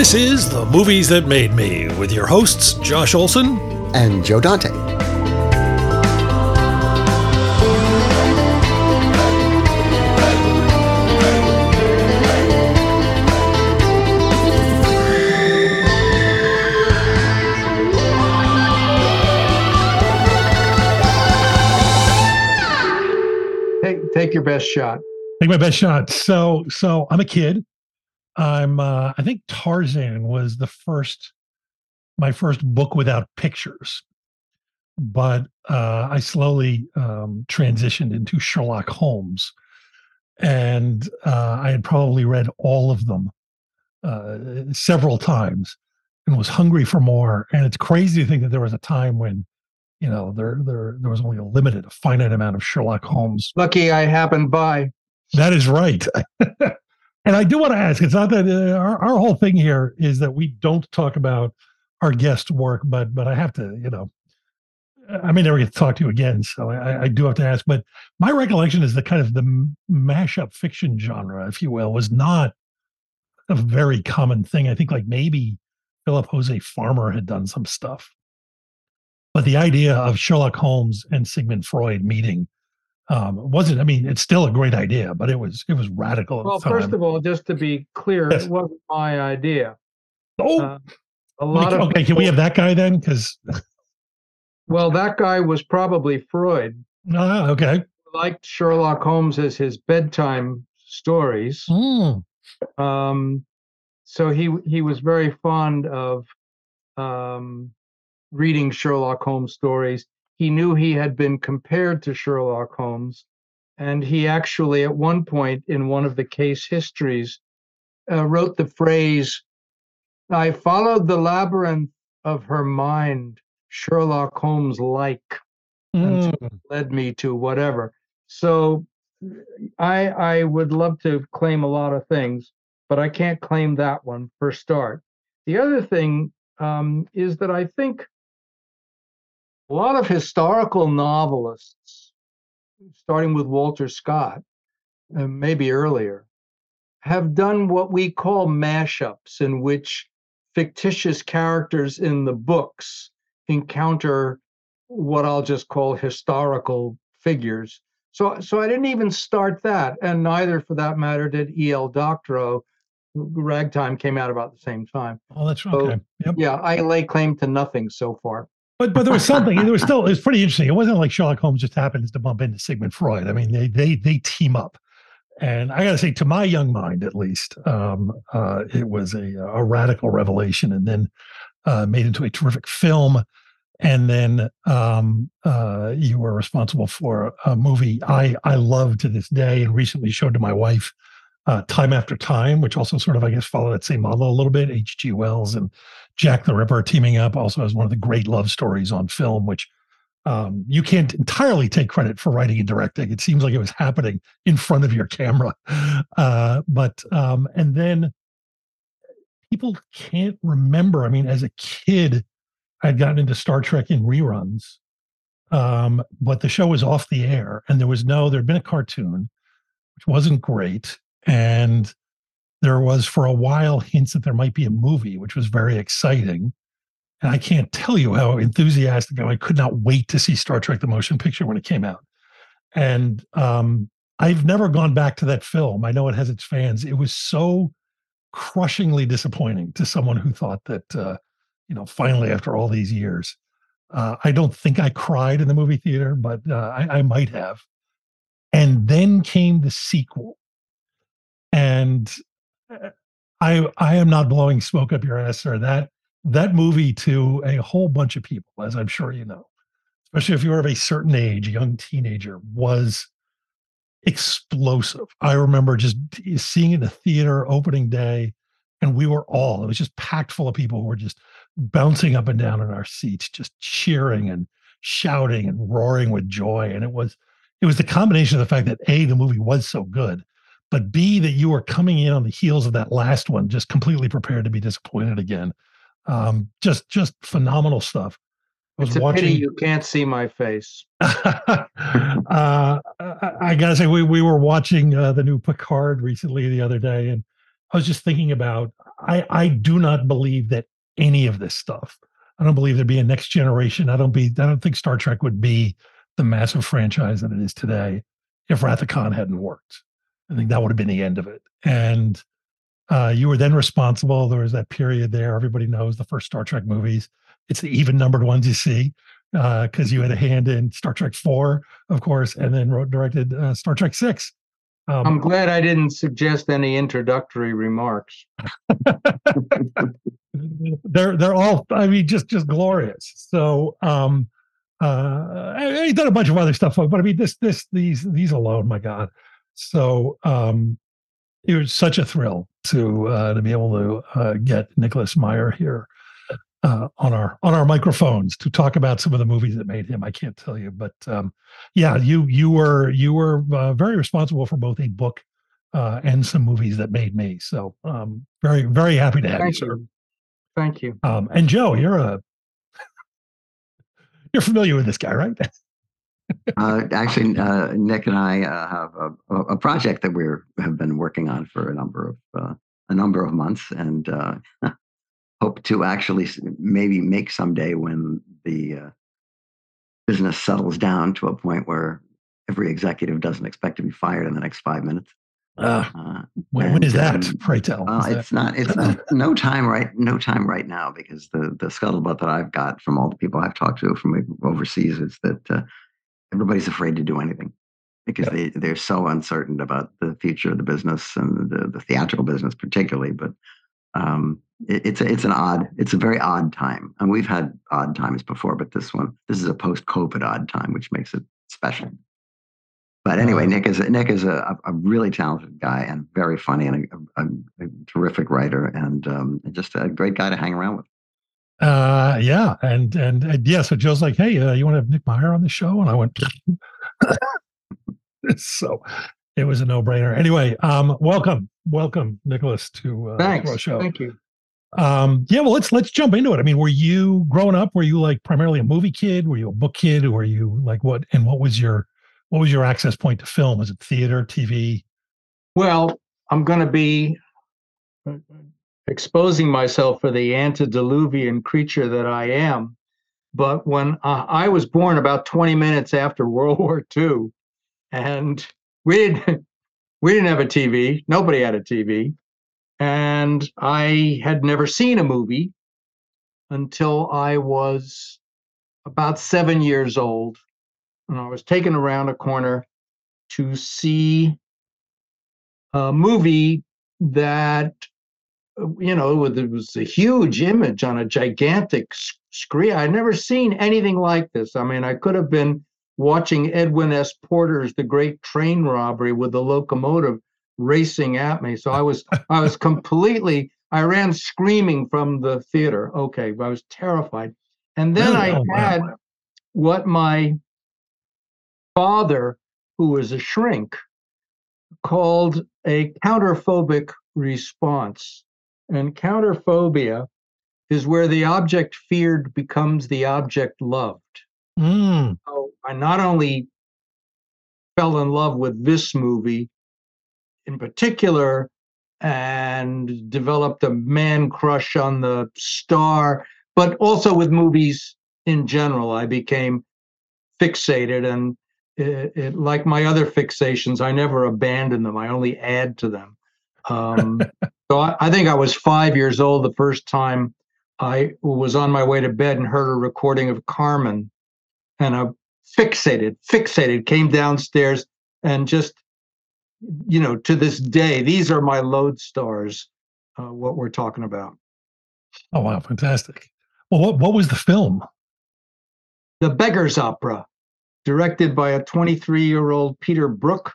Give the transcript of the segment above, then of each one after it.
This is The Movies That Made Me with your hosts, Josh Olson and Joe Dante. Take, take your best shot. Take my best shot. So, so I'm a kid. I'm uh, I think Tarzan was the first my first book without pictures. But uh, I slowly um, transitioned into Sherlock Holmes, and uh, I had probably read all of them uh, several times, and was hungry for more. And it's crazy to think that there was a time when, you know, there there there was only a limited, a finite amount of Sherlock Holmes. Lucky I happened by. That is right. And I do want to ask, it's not that uh, our, our whole thing here is that we don't talk about our guest work, but but I have to, you know, I may never get to talk to you again, so I, I do have to ask. But my recollection is that kind of the mashup fiction genre, if you will, was not a very common thing. I think like maybe Philip Jose Farmer had done some stuff, but the idea of Sherlock Holmes and Sigmund Freud meeting um, it wasn't. I mean, it's still a great idea, but it was it was radical. Well, first of all, just to be clear, yes. it wasn't my idea. Oh, uh, a lot of okay. Can we have that guy then? Because well, that guy was probably Freud. Ah, okay. Liked Sherlock Holmes as his bedtime stories. Mm. Um, so he he was very fond of um, reading Sherlock Holmes stories he knew he had been compared to Sherlock Holmes. And he actually, at one point in one of the case histories, uh, wrote the phrase, I followed the labyrinth of her mind, Sherlock Holmes like, mm. and led me to whatever. So I I would love to claim a lot of things, but I can't claim that one for start. The other thing um, is that I think a lot of historical novelists, starting with Walter Scott, and maybe earlier, have done what we call mashups, in which fictitious characters in the books encounter what I'll just call historical figures. So, so I didn't even start that, and neither, for that matter, did E.L. Doctorow. Ragtime came out about the same time. Oh, that's right. So, okay. Yep. Yeah, I lay claim to nothing so far. But but there was something. There was still. It was pretty interesting. It wasn't like Sherlock Holmes just happens to bump into Sigmund Freud. I mean, they they they team up, and I got to say, to my young mind at least, um, uh, it was a a radical revelation, and then uh, made into a terrific film. And then um, uh, you were responsible for a movie I I love to this day, and recently showed to my wife uh, Time After Time, which also sort of, I guess, follow that same model a little bit. H.G. Wells and Jack the Ripper teaming up also has one of the great love stories on film, which um, you can't entirely take credit for writing and directing. It seems like it was happening in front of your camera. Uh, but, um, and then people can't remember. I mean, as a kid, I'd gotten into Star Trek in reruns, um, but the show was off the air and there was no, there'd been a cartoon, which wasn't great and there was for a while hints that there might be a movie, which was very exciting. And I can't tell you how enthusiastic I could not wait to see Star Trek: The Motion Picture when it came out. And um, I've never gone back to that film. I know it has its fans. It was so crushingly disappointing to someone who thought that, uh, you know, finally after all these years, uh, I don't think I cried in the movie theater, but uh, I, I might have. And then came the sequel, and uh, I I am not blowing smoke up your ass, sir. That that movie to a whole bunch of people, as I'm sure you know, especially if you're of a certain age, a young teenager, was explosive. I remember just seeing it in the theater opening day, and we were all, it was just packed full of people who were just bouncing up and down in our seats, just cheering and shouting and roaring with joy. And it was, it was the combination of the fact that A, the movie was so good, but B, that you are coming in on the heels of that last one, just completely prepared to be disappointed again. Um, just, just phenomenal stuff. I it's a watching... pity you can't see my face. uh, I, I, gotta say, we we were watching uh, the new Picard recently the other day, and I was just thinking about. I I do not believe that any of this stuff. I don't believe there'd be a next generation. I don't be. I don't think Star Trek would be the massive franchise that it is today if Wrath of Khan hadn't worked. I think that would have been the end of it. And uh, you were then responsible. There was that period there. Everybody knows the first Star Trek movies. It's the even numbered ones you see because uh, you had a hand in Star Trek Four, of course, and then wrote directed uh, Star Trek Six. Um, I'm glad I didn't suggest any introductory remarks. they're they're all I mean just just glorious. So um uh I, I done a bunch of other stuff, but I mean this this these these alone, my God. So um it was such a thrill to uh, to be able to uh, get Nicholas Meyer here uh, on our on our microphones to talk about some of the movies that made him. I can't tell you, but um, yeah, you you were you were uh, very responsible for both a book uh, and some movies that made me. So um, very very happy to have Thank you, sir. Thank you. Um, and Joe, you're a you're familiar with this guy, right? uh, actually, uh, Nick and I uh, have a, a, project that we have been working on for a number of uh, a number of months, and uh, hope to actually maybe make someday when the uh, business settles down to a point where every executive doesn't expect to be fired in the next five minutes. Uh, when, when is that? Um, pray tell. Uh, it's not. It's not, no time right. No time right now because the the scuttlebutt that I've got from all the people I've talked to from overseas is that uh, everybody's afraid to do anything because yeah. they they're so uncertain about the future of the business and the, the theatrical business particularly. But um, it, it's a, it's an odd. It's a very odd time, and we've had odd times before, but this one this is a post COVID odd time, which makes it special. But anyway, Nick is Nick is a, a really talented guy and very funny and a, a, a terrific writer and um, just a great guy to hang around with. Uh, yeah, and and, and yeah. So Joe's like, "Hey, uh, you want to have Nick Meyer on the show?" And I went, so it was a no brainer. Anyway, um, welcome, welcome, Nicholas, to, uh, Thanks. to our show. Thank you. Um, yeah, well, let's let's jump into it. I mean, were you growing up? Were you like primarily a movie kid? Were you a book kid? Or were you like what? And what was your what was your access point to film? Was it theater, TV? Well, I'm going to be exposing myself for the antediluvian creature that I am. But when uh, I was born about 20 minutes after World War II, and we didn't we didn't have a TV. Nobody had a TV, and I had never seen a movie until I was about seven years old and I was taken around a corner to see a movie that you know there was a huge image on a gigantic screen. I'd never seen anything like this. I mean i could have been watching edwin s. Porter's the great train robbery with the locomotive racing at me. So i was i was completely i ran screaming from the theater. Okay but i was terrified. And then i oh, had what my father, who was a shrink, called a counterphobic response. And counterphobia is where the object feared becomes the object loved. Mm. So I not only fell in love with this movie in particular and developed a man crush on the star, but also with movies in general. I became fixated and it, it, like my other fixations, I never abandon them. I only add to them. Um, so I, I, think I was five years old the first time I was on my way to bed and heard a recording of Carmen, and I fixated, fixated, came downstairs and just, you know, to this day, these are my lodestars. uh, what we're talking about. Oh wow, fantastic! Well, what what was the film? The Beggar's Opera, directed by a 23 year old Peter Brook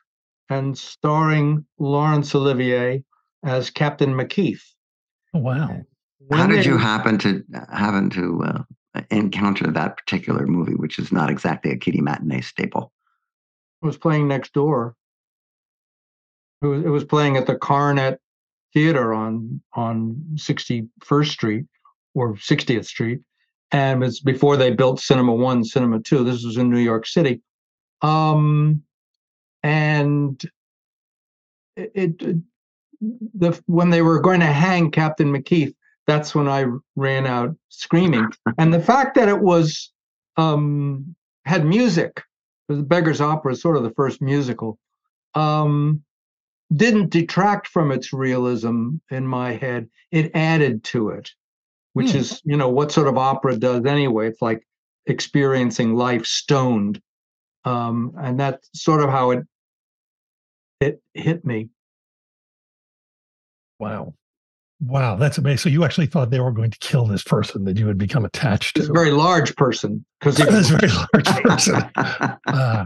and starring Laurence Olivier as Captain Macheath. Oh wow! How did they- you happen to happen to uh, encounter that particular movie, which is not exactly a kitty matinee staple? was playing next door. It was, it was playing at the Coronet Theater on on 61st Street or 60th Street, and it's before they built Cinema One, Cinema Two. This was in New York City, um, and it, it the when they were going to hang Captain Macheath, that's when I ran out screaming. and the fact that it was um, had music the Beggar's Opera is sort of the first musical, um, didn't detract from its realism in my head. It added to it, which Hmm. is, you know, what sort of opera does anyway. It's like experiencing life stoned. Um, and that's sort of how it it hit me. Wow, wow, that's amazing. So you actually thought they were going to kill this person that you had become attached It's to? a very large person because this very large person. Uh,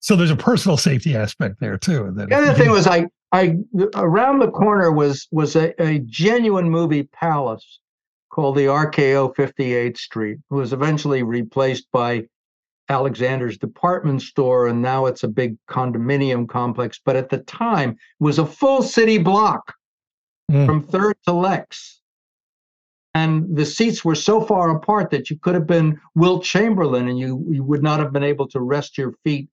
so there's a personal safety aspect there too. The other thing was I I around the corner was was a, a genuine movie palace called the RKO 58th Street. It was eventually replaced by Alexander's department store, and now it's a big condominium complex. But at the time, it was a full city block Mm. from Third to Lex. And the seats were so far apart that you could have been Wilt Chamberlain and you, you would not have been able to rest your feet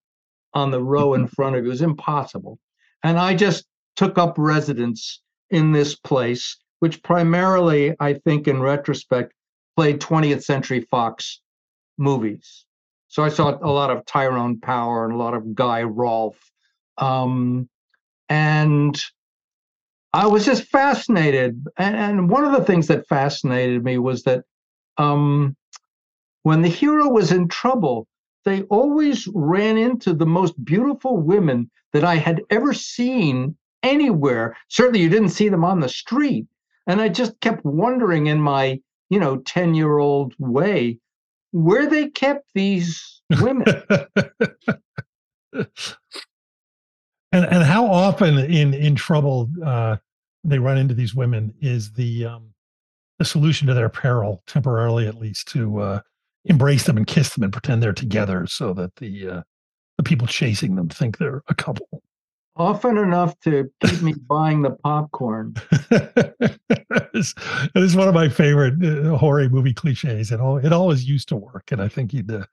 on the row in front of you. It was impossible. And I just took up residence in this place, which primarily, I think, in retrospect, played 20th Century Fox movies. So I saw a lot of Tyrone Power and a lot of Guy Rolfe. Um, and I was just fascinated. And, and one of the things that fascinated me was that um, when the hero was in trouble, they always ran into the most beautiful women that I had ever seen anywhere. Certainly, you didn't see them on the street. And I just kept wondering in my, you know, 10 year old way where they kept these women. and and how often in in trouble uh, they run into these women is the um, the solution to their peril temporarily at least to uh, embrace them and kiss them and pretend they're together so that the uh, the people chasing them think they're a couple. Often enough to keep me buying the popcorn. this, is one of my favorite uh, horror movie cliches, and all it always used to work. And I think you'd uh,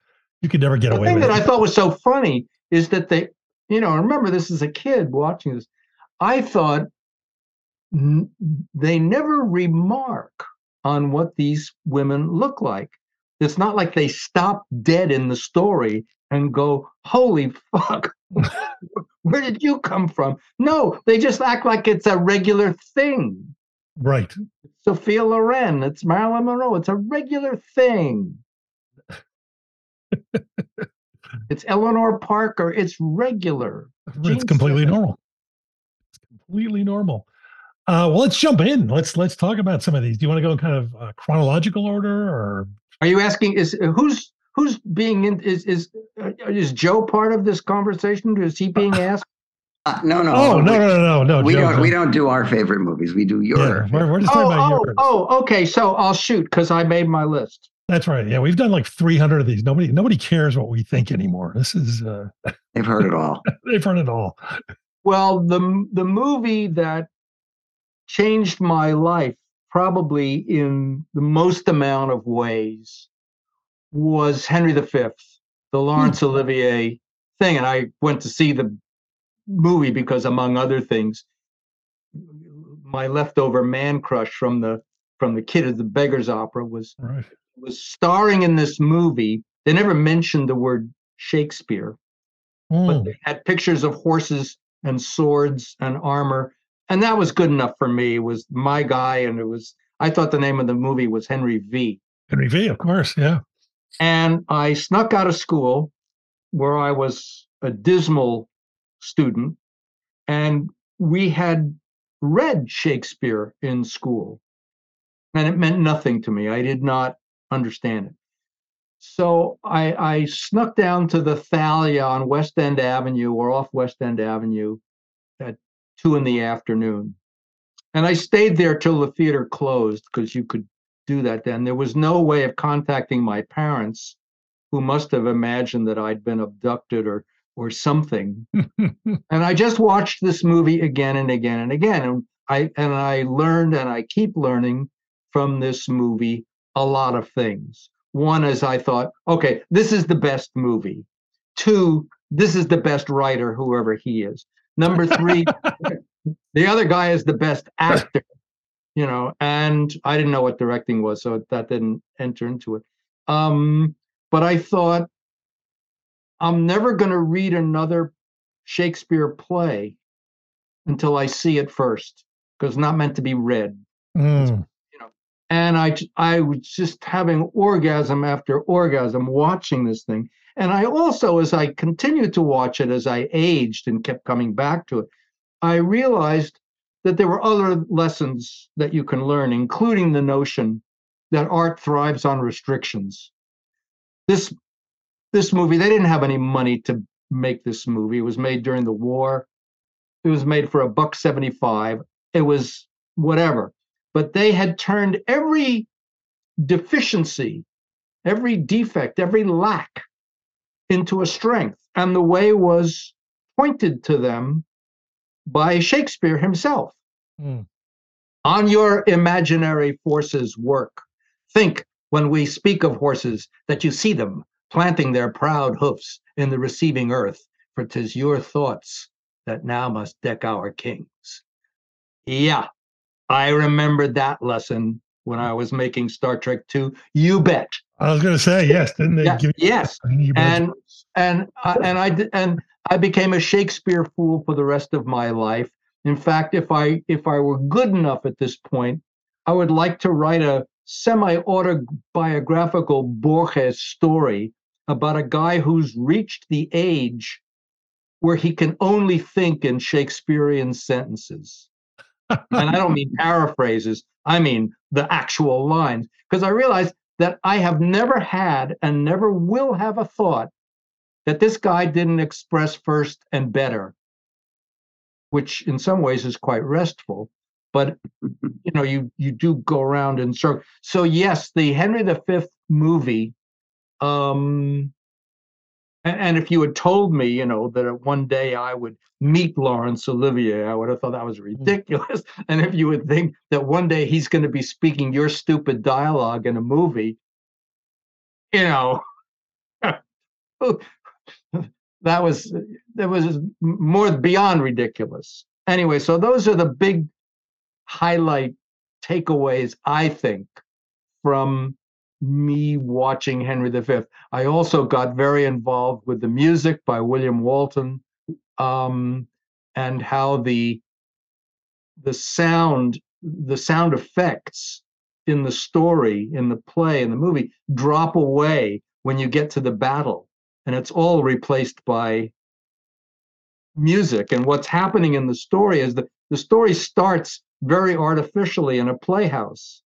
you could never get away the away thing with that it. I thought was so funny is that they, you know, I remember this as a kid watching this. I thought n- they never remark on what these women look like. It's not like they stop dead in the story and go, "Holy fuck, where did you come from?" No, they just act like it's a regular thing. right. Sophia Loren, it's Marilyn Monroe, it's a regular thing. it's Eleanor Parker, it's regular. It's Gene completely Simmons. normal. It's completely normal. Uh, well, let's jump in. Let's let's talk about some of these. Do you want to go in kind of uh, chronological order, or Are you asking is who's who's being in is is uh, is Joe part of this conversation? Is he being asked? Uh, no, no. oh no we, no no no no we Joe, don't. Joe. We don't do our favorite movies. We do your. Yeah, we're, we're just talking Oh, about oh, yours. oh, okay. So I'll shoot because I made my list. That's right. Yeah, we've done like 300 of these. Nobody nobody cares what we think anymore. This is uh, They've heard it all. they've heard it all. Well, the the movie that changed my life probably in the most amount of ways was Henry V, the Laurence Olivier thing, and I went to see the movie because, among other things, my leftover man crush from the from the Kid of the Beggar's Opera was Right. Was starring in this movie. They never mentioned the word Shakespeare but Mm, they had pictures of horses and swords and armor and that was good enough for me it was my guy and it was i thought the name of the movie was henry v Henry V, of course. Yeah. and i snuck out of school where i was a dismal student and we had read Shakespeare in school, and it meant nothing to me. I did not understand it. So I, I snuck down to the Thalia on West End Avenue or off West End Avenue at two in the afternoon. And I stayed there till the theater closed because you could do that then. There was no way of contacting my parents, who must have imagined that I'd been abducted or or something. and I just watched this movie again and again and again. And I and I learned and I keep learning from this movie a lot of things. One is I thought, okay, this is the best movie. Two, this is the best writer, whoever he is. Number three, the other guy is the best actor, you know, and I didn't know what directing was, so that didn't enter into it. Um, but I thought, I'm never going to read another Shakespeare play until I see it first, because it's not meant to be read. Mm. And I I was just having orgasm after orgasm watching this thing. And I also, as I continued to watch it, as I aged and kept coming back to it, I realized that there were other lessons that you can learn, including the notion that art thrives on restrictions. This this movie, they didn't have any money to make this movie. It was made during the war. It was made for a buck 75. It was whatever. But they had turned every deficiency, every defect, every lack into a strength. And the way was pointed to them by Shakespeare himself. Mm. On your imaginary forces work. Think when we speak of horses that you see them planting their proud hoofs in the receiving earth, for 'tis your thoughts that now must deck our kings. Yeah, I remembered that lesson when I was making Star Trek II. You bet. I was going to say yes. Didn't they Yeah, give you yes. And and I- and I and I became a Shakespeare fool for the rest of my life. In fact, if I if I were good enough at this point, I would like to write a semi-autobiographical Borges story about a guy who's reached the age where he can only think in Shakespearean sentences. And I don't mean paraphrases, I mean the actual lines. Because I realized that I have never had and never will have a thought that this guy didn't express first and better, which in some ways is quite restful. But you know, you you do go around in circles. So yes, the Henry V movie. Um, and, and if you had told me, you know, that one day I would meet Laurence Olivier, I would have thought that was mm. ridiculous. And if you would think that one day he's going to be speaking your stupid dialogue in a movie, you know, that was that was more beyond ridiculous. Anyway, so those are the big highlight takeaways I think from me watching Henry V. I also got very involved with the music by William Walton um, and how the the sound the sound effects in the story in the play in the movie drop away when you get to the battle and it's all replaced by music and what's happening in the story is that the story starts very artificially in a playhouse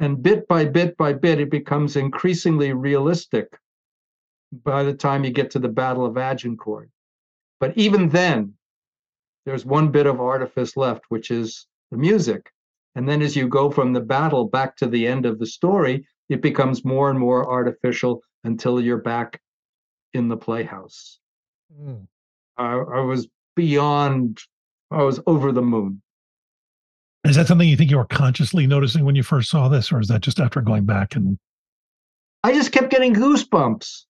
and bit by bit by bit it becomes increasingly realistic by the time you get to the battle of agincourt. But even then there's one bit of artifice left which is the music. And then as you go from the battle back to the end of the story it becomes more and more artificial until you're back in the playhouse. Mm. I, I was beyond i was over the moon Is that something you think you were consciously noticing when you first saw this, or is that just after going back and I just kept getting goosebumps.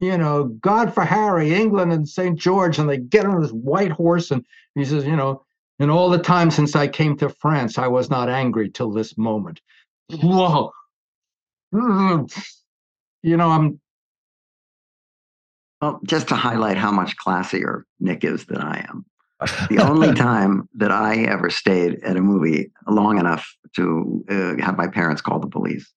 You know, God for Harry, England and St. George, and they get on this white horse, and he says, you know, in all the time since I came to France, I was not angry till this moment. Whoa. Mm-hmm. You know, I'm Well, just to highlight how much classier Nick is than I am. The only time that I ever stayed at a movie long enough to uh, have my parents call the police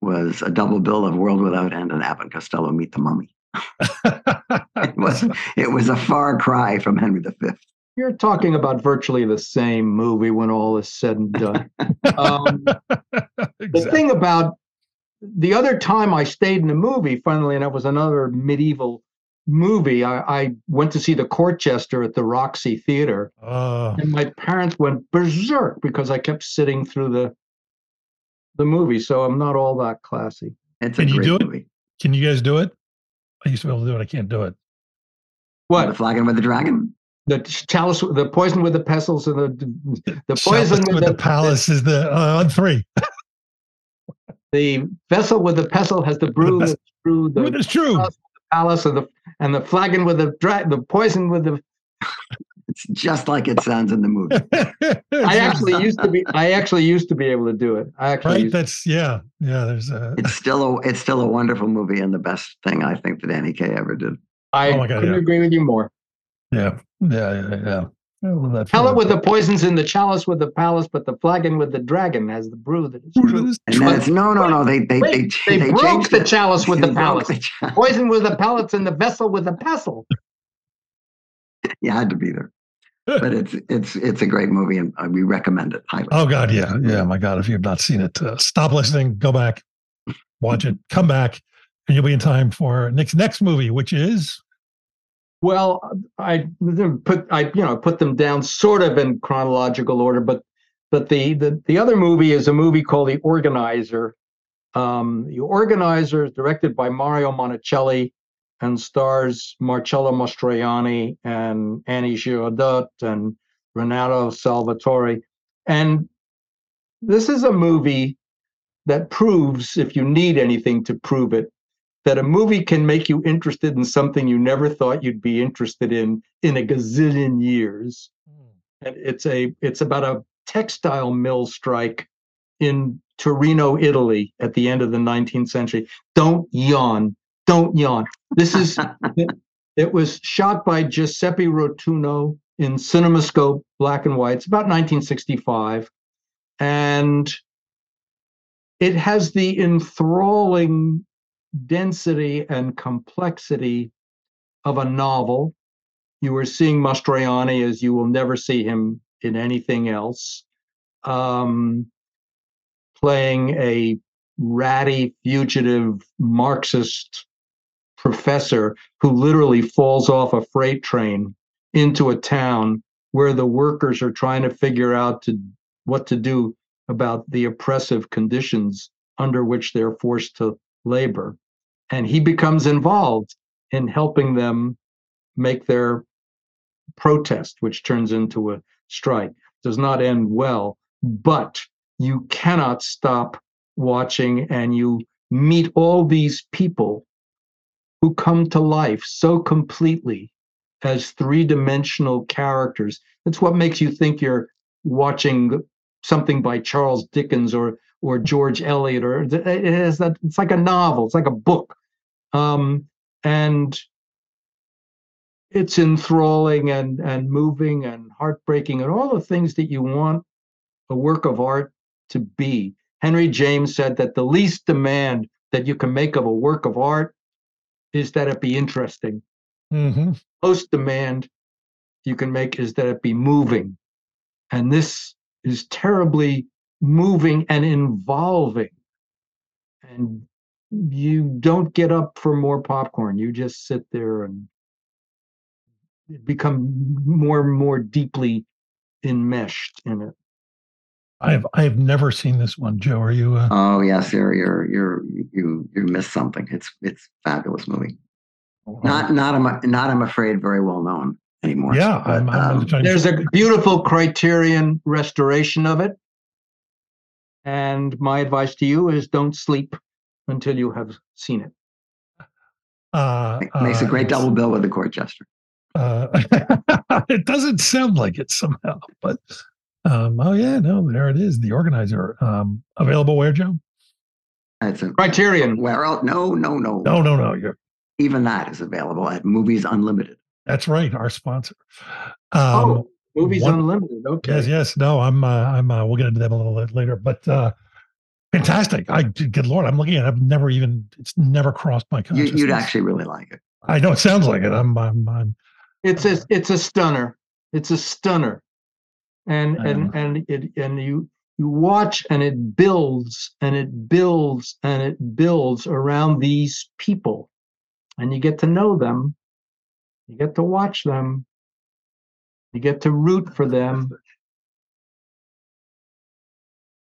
was a double bill of World Without End and Abbott and Costello Meet the Mummy. It was it was a far cry from Henry V. You're talking about virtually the same movie when all is said and done. um, the thing about the other time I stayed in a movie, funnily enough, was another medieval movie. I, I went to see The Court Jester at the Roxy Theater, Uh, and my parents went berserk because I kept sitting through the the movie. So I'm not all that classy. It's a Can you great do it? movie. can you guys do it? I used to be able to do it. I can't do it. What? The Flagon with the Dragon. the chalice, the poison with the pestles, and the the poison with, with the palace is the uh, on three. The vessel with the pestle has the brew best- that's through the It's true. Chalice palace, and the and the flagon with the dra- the poison with the It's just like it sounds in the movie. I actually used to be. I actually used to be able to do it. I actually. right. used- That's yeah, yeah. There's a It's still a it's still a wonderful movie and the best thing I think that Danny Kaye ever did. I Oh God, couldn't yeah. agree with you more. yeah, yeah, yeah, yeah. I love Tell it with the poisons in the chalice with the palace, but the flagon with the dragon has the brew that is Ooh, true. And then it's no no no they they Wait, they, they, they, broke changed the it. chalice with They the palace. the chalice. Poison with the palace and the vessel with the pestle. You had to be there. But it's it's it's a great movie and uh, we recommend it highly. Oh God, yeah, yeah. My God, if you have not seen it, uh, stop listening, go back, watch it, come back, and you'll be in time for Nick's next movie, which is Well, I put I you know put them down sort of in chronological order, but but the the the other movie is a movie called The Organizer. Um, the Organizer is directed by Mario Monicelli and stars Marcello Mastroianni and Annie Girardot and Renato Salvatori. And this is a movie that proves, if you need anything to prove it, that a movie can make you interested in something you never thought you'd be interested in in a gazillion years. Hmm. And it's a it's about a textile mill strike in Torino, Italy, at the end of the 19th century. Don't yawn. Don't yawn. This is it, it was shot by Giuseppe Rotunno in CinemaScope black and white. It's about 1965. And it has the enthralling density and complexity of a novel. You are seeing Mastroianni as you will never see him in anything else, um, playing a ratty, fugitive Marxist professor who literally falls off a freight train into a town where the workers are trying to figure out to what to do about the oppressive conditions under which they're forced to labor. And he becomes involved in helping them make their protest, which turns into a strike. Does not end well, but you cannot stop watching and you meet all these people who come to life so completely as three dimensional characters. That's what makes you think you're watching something by Charles Dickens or or George Eliot or it has that it's like a novel, it's like a book. Um, and it's enthralling and and moving and heartbreaking and all the things that you want a work of art to be. Henry James said that the least demand that you can make of a work of art is that it be interesting. Mhm. Most demand you can make is that it be moving. And this is terribly moving and involving. And you don't get up for more popcorn. You just sit there and become more and more deeply enmeshed in it. I have I have never seen this one, Joe. Are you? Uh, Oh yes, you're you're you're you you missed something. It's it's a fabulous movie. Not not I'm not I'm afraid very well known anymore. yeah, but, I'm, I'm um, trying to- There's a beautiful criterion restoration of it. And my advice to you is don't sleep until you have seen it. uh, makes a uh, great double bill with the court jester. Uh, it doesn't sound like it somehow, but um, oh yeah, no, there it is. The organizer um, available where, Joe? It's a Criterion. where else? No, no, no. No, no, no. You're Even that is available at Movies Unlimited. that's right. Our sponsor. Um, oh, movies one- unlimited. Okay. Yes, yes. No, I'm. Uh, I'm. Uh, we'll get into them a little bit later, but uh, fantastic. I good lord, I'm looking at. it. I've never even. It's never crossed my You, consciousness. you'd actually really like it. I know it sounds like it. I'm. I'm. I'm It's a it's a stunner. It's a stunner, and I and and it and you you watch and it builds and it builds and it builds around these people, and you get to know them, you get to watch them, you get to root for them,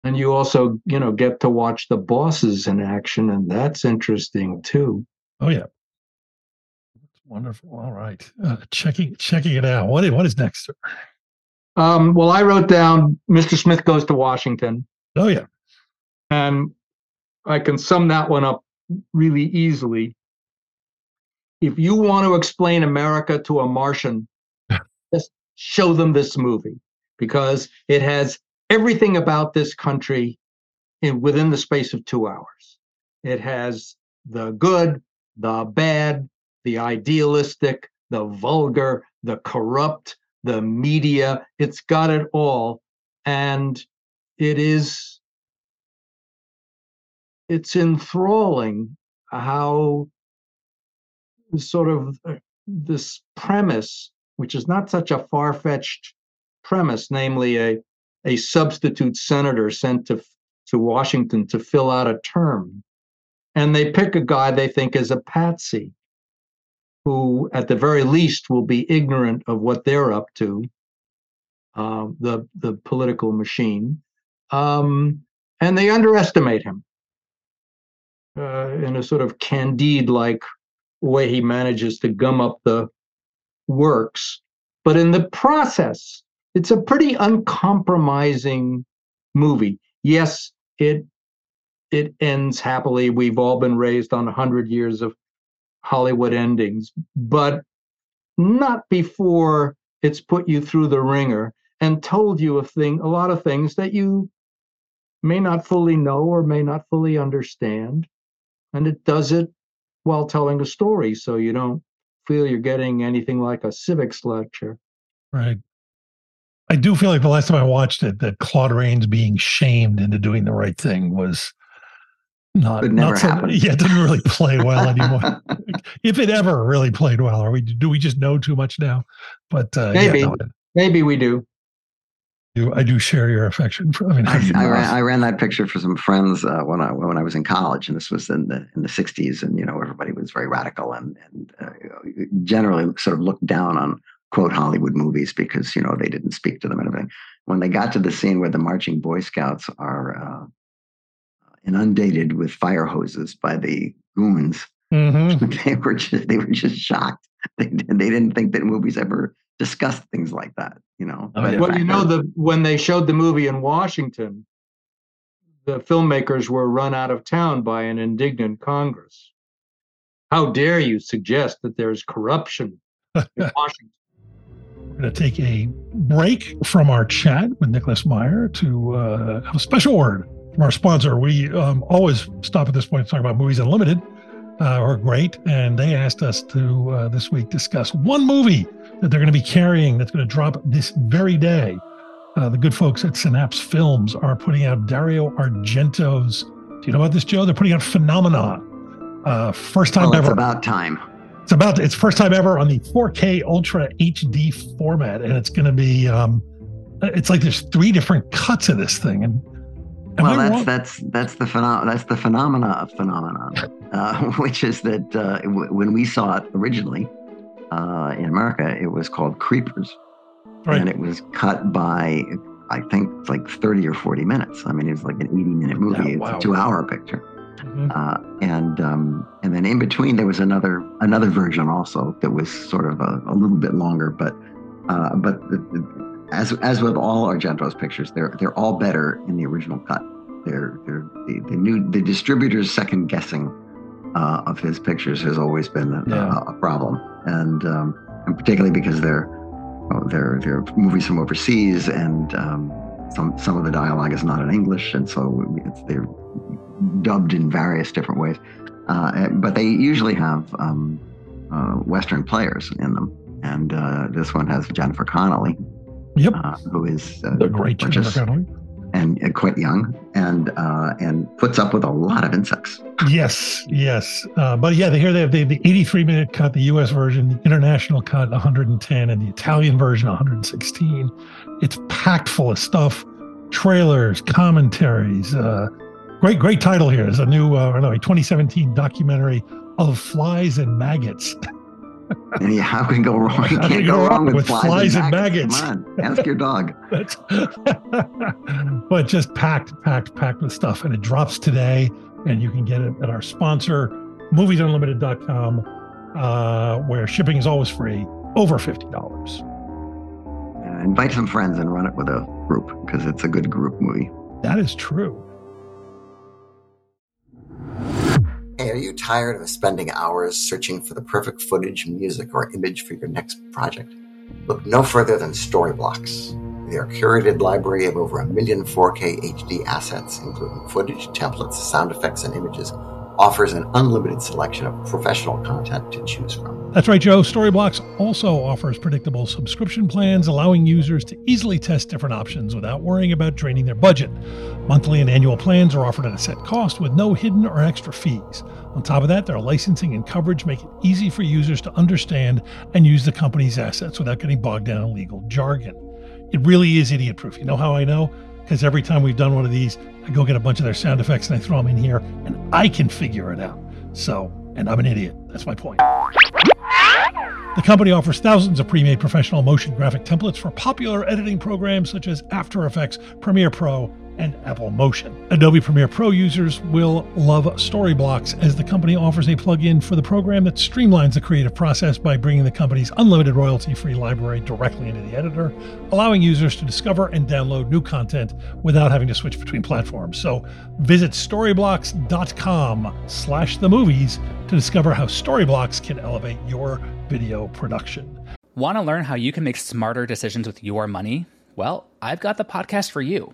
and you also you know get to watch the bosses in action, and that's interesting too. Oh yeah. That's wonderful. All right. Uh, checking checking it out. What is, what is next? sir? Um, well, I wrote down Mr. Smith goes to Washington, Oh yeah. and I can sum that one up really easily. If you want to explain America to a Martian, just show them this movie because it has everything about this country in within the space of two hours. It has the good, the bad, the idealistic, the vulgar, the corrupt, the media. It's got it all. And it is, it's enthralling how sort of uh, this premise, which is not such a far fetched premise, namely a, a substitute senator sent to, to Washington to fill out a term. And they pick a guy they think is a patsy who at the very least will be ignorant of what they're up to, uh, the the political machine, um, and they underestimate him uh, in a sort of Candide-like way. He manages to gum up the works, but in the process, it's a pretty uncompromising movie. Yes, it it ends happily. We've all been raised on a hundred years of Hollywood endings, but not before it's put you through the ringer and told you a thing, a lot of things that you may not fully know or may not fully understand. And it does it while telling a story, so you don't feel you're getting anything like a civics lecture. Right. I do feel like the last time I watched it, that Claude Rains being shamed into doing the right thing was not, not so, yeah, it didn't really play well anymore. if it ever really played well, are we do we just know too much now? But uh, Maybe. yeah, no, Maybe we do. I do, share your affection for. I mean, I, I, ran, I ran that picture for some friends uh, when I when I was in college, and this was in the in the '60s, and you know everybody was very radical and and uh, generally sort of looked down on quote Hollywood movies because you know they didn't speak to them and everything. When they got to the scene where the marching Boy Scouts are uh, inundated with fire hoses by the goons, mhm. they were just they were just shocked. They they didn't think that movies ever discussed things like that. You know. Oh, But yeah. Well, you know, the when they showed the movie in Washington, the filmmakers were run out of town by an indignant Congress. How dare you suggest that there's corruption in Washington? Going to take a break from our chat with Nicholas Meyer to uh, have a special word from our sponsor. We um, always stop at this point to talk about movies unlimited uh, or great, and they asked us to uh, this week discuss one movie that they're going to be carrying that's going to drop this very day. Uh, the good folks at Synapse Films are putting out Dario Argento's. Do you know about this, Joe? They're putting out Phenomena. Uh, first time well, it's ever. about time. It's about it's first time ever on the 4K Ultra HD format, and it's going to be um, it's like there's three different cuts of this thing. And am well, that's that's that's the phenom- that's the phenomena of phenomenon, uh, which is that uh, w- when we saw it originally uh, in America, it was called Creepers, Right. and it was cut by I think like thirty or forty minutes. I mean, it was like an eighty-minute movie. it's wow. a two-hour picture, Mhm. uh, and um, and then in between there was another another version also that was sort of a, a little bit longer, but uh, but the, the, as as with all Argento's pictures, they're they're all better in the original cut. They're they're the, the new the distributor's second guessing uh, of his pictures has always been a, Yeah. a, a problem, and um, and particularly because they're oh, they're they're movies from overseas, and um, some some of the dialogue is not in English, and so it's, they're dubbed in various different ways. Uh, but they usually have um, uh, Western players in them, and uh, this one has Jennifer Connelly, Yep. uh, who is uh, the great Jennifer is- Connelly. and uh, quite young, and uh, and puts up with a lot of insects. Yes, yes. Uh, but yeah, here they have the, the 83 minute cut, the US version, the international cut 110, and the Italian version 116. It's packed full of stuff, trailers, commentaries. Great, great title here. There's a new, uh, I don't know, a 2017 documentary of flies and maggots. And yeah, how can go wrong? You can't go go wrong with, with flies, flies and and maggots. maggots? Come on, ask your dog. But just packed, packed, packed with stuff. And it drops today. And you can get it at our sponsor, moviesunlimited.com, uh, where shipping is always free, over $50. Uh, invite some friends and run it with a group because it's a good group movie. That is true. Hey, are you tired of spending hours searching for the perfect footage, music, or image for your next project? Look no further than Storyblocks. Their curated library of over a million 4K HD assets, including footage, templates, sound effects, and images, offers an unlimited selection of professional content to choose from. That's right, Joe. Storyblocks also offers predictable subscription plans, allowing users to easily test different options without worrying about draining their budget. Monthly and annual plans are offered at a set cost with no hidden or extra fees. On top of that, their licensing and coverage make it easy for users to understand and use the company's assets without getting bogged down in legal jargon. It really is idiot proof. You know how I know? Because every time we've done one of these, I go get a bunch of their sound effects and I throw them in here and I can figure it out. So, and I'm an idiot. That's my point. The company offers thousands of pre made professional motion graphic templates for popular editing programs such as After Effects, Premiere Pro, and Apple Motion. Adobe Premiere Pro users will love Storyblocks as the company offers a plugin for the program that streamlines the creative process by bringing the company's unlimited royalty free library directly into the editor, allowing users to discover and download new content without having to switch between platforms. So visit storyblocks.com slash the movies to discover how Storyblocks can elevate your video production. Want to learn how you can make smarter decisions with your money? Well, I've got the podcast for you.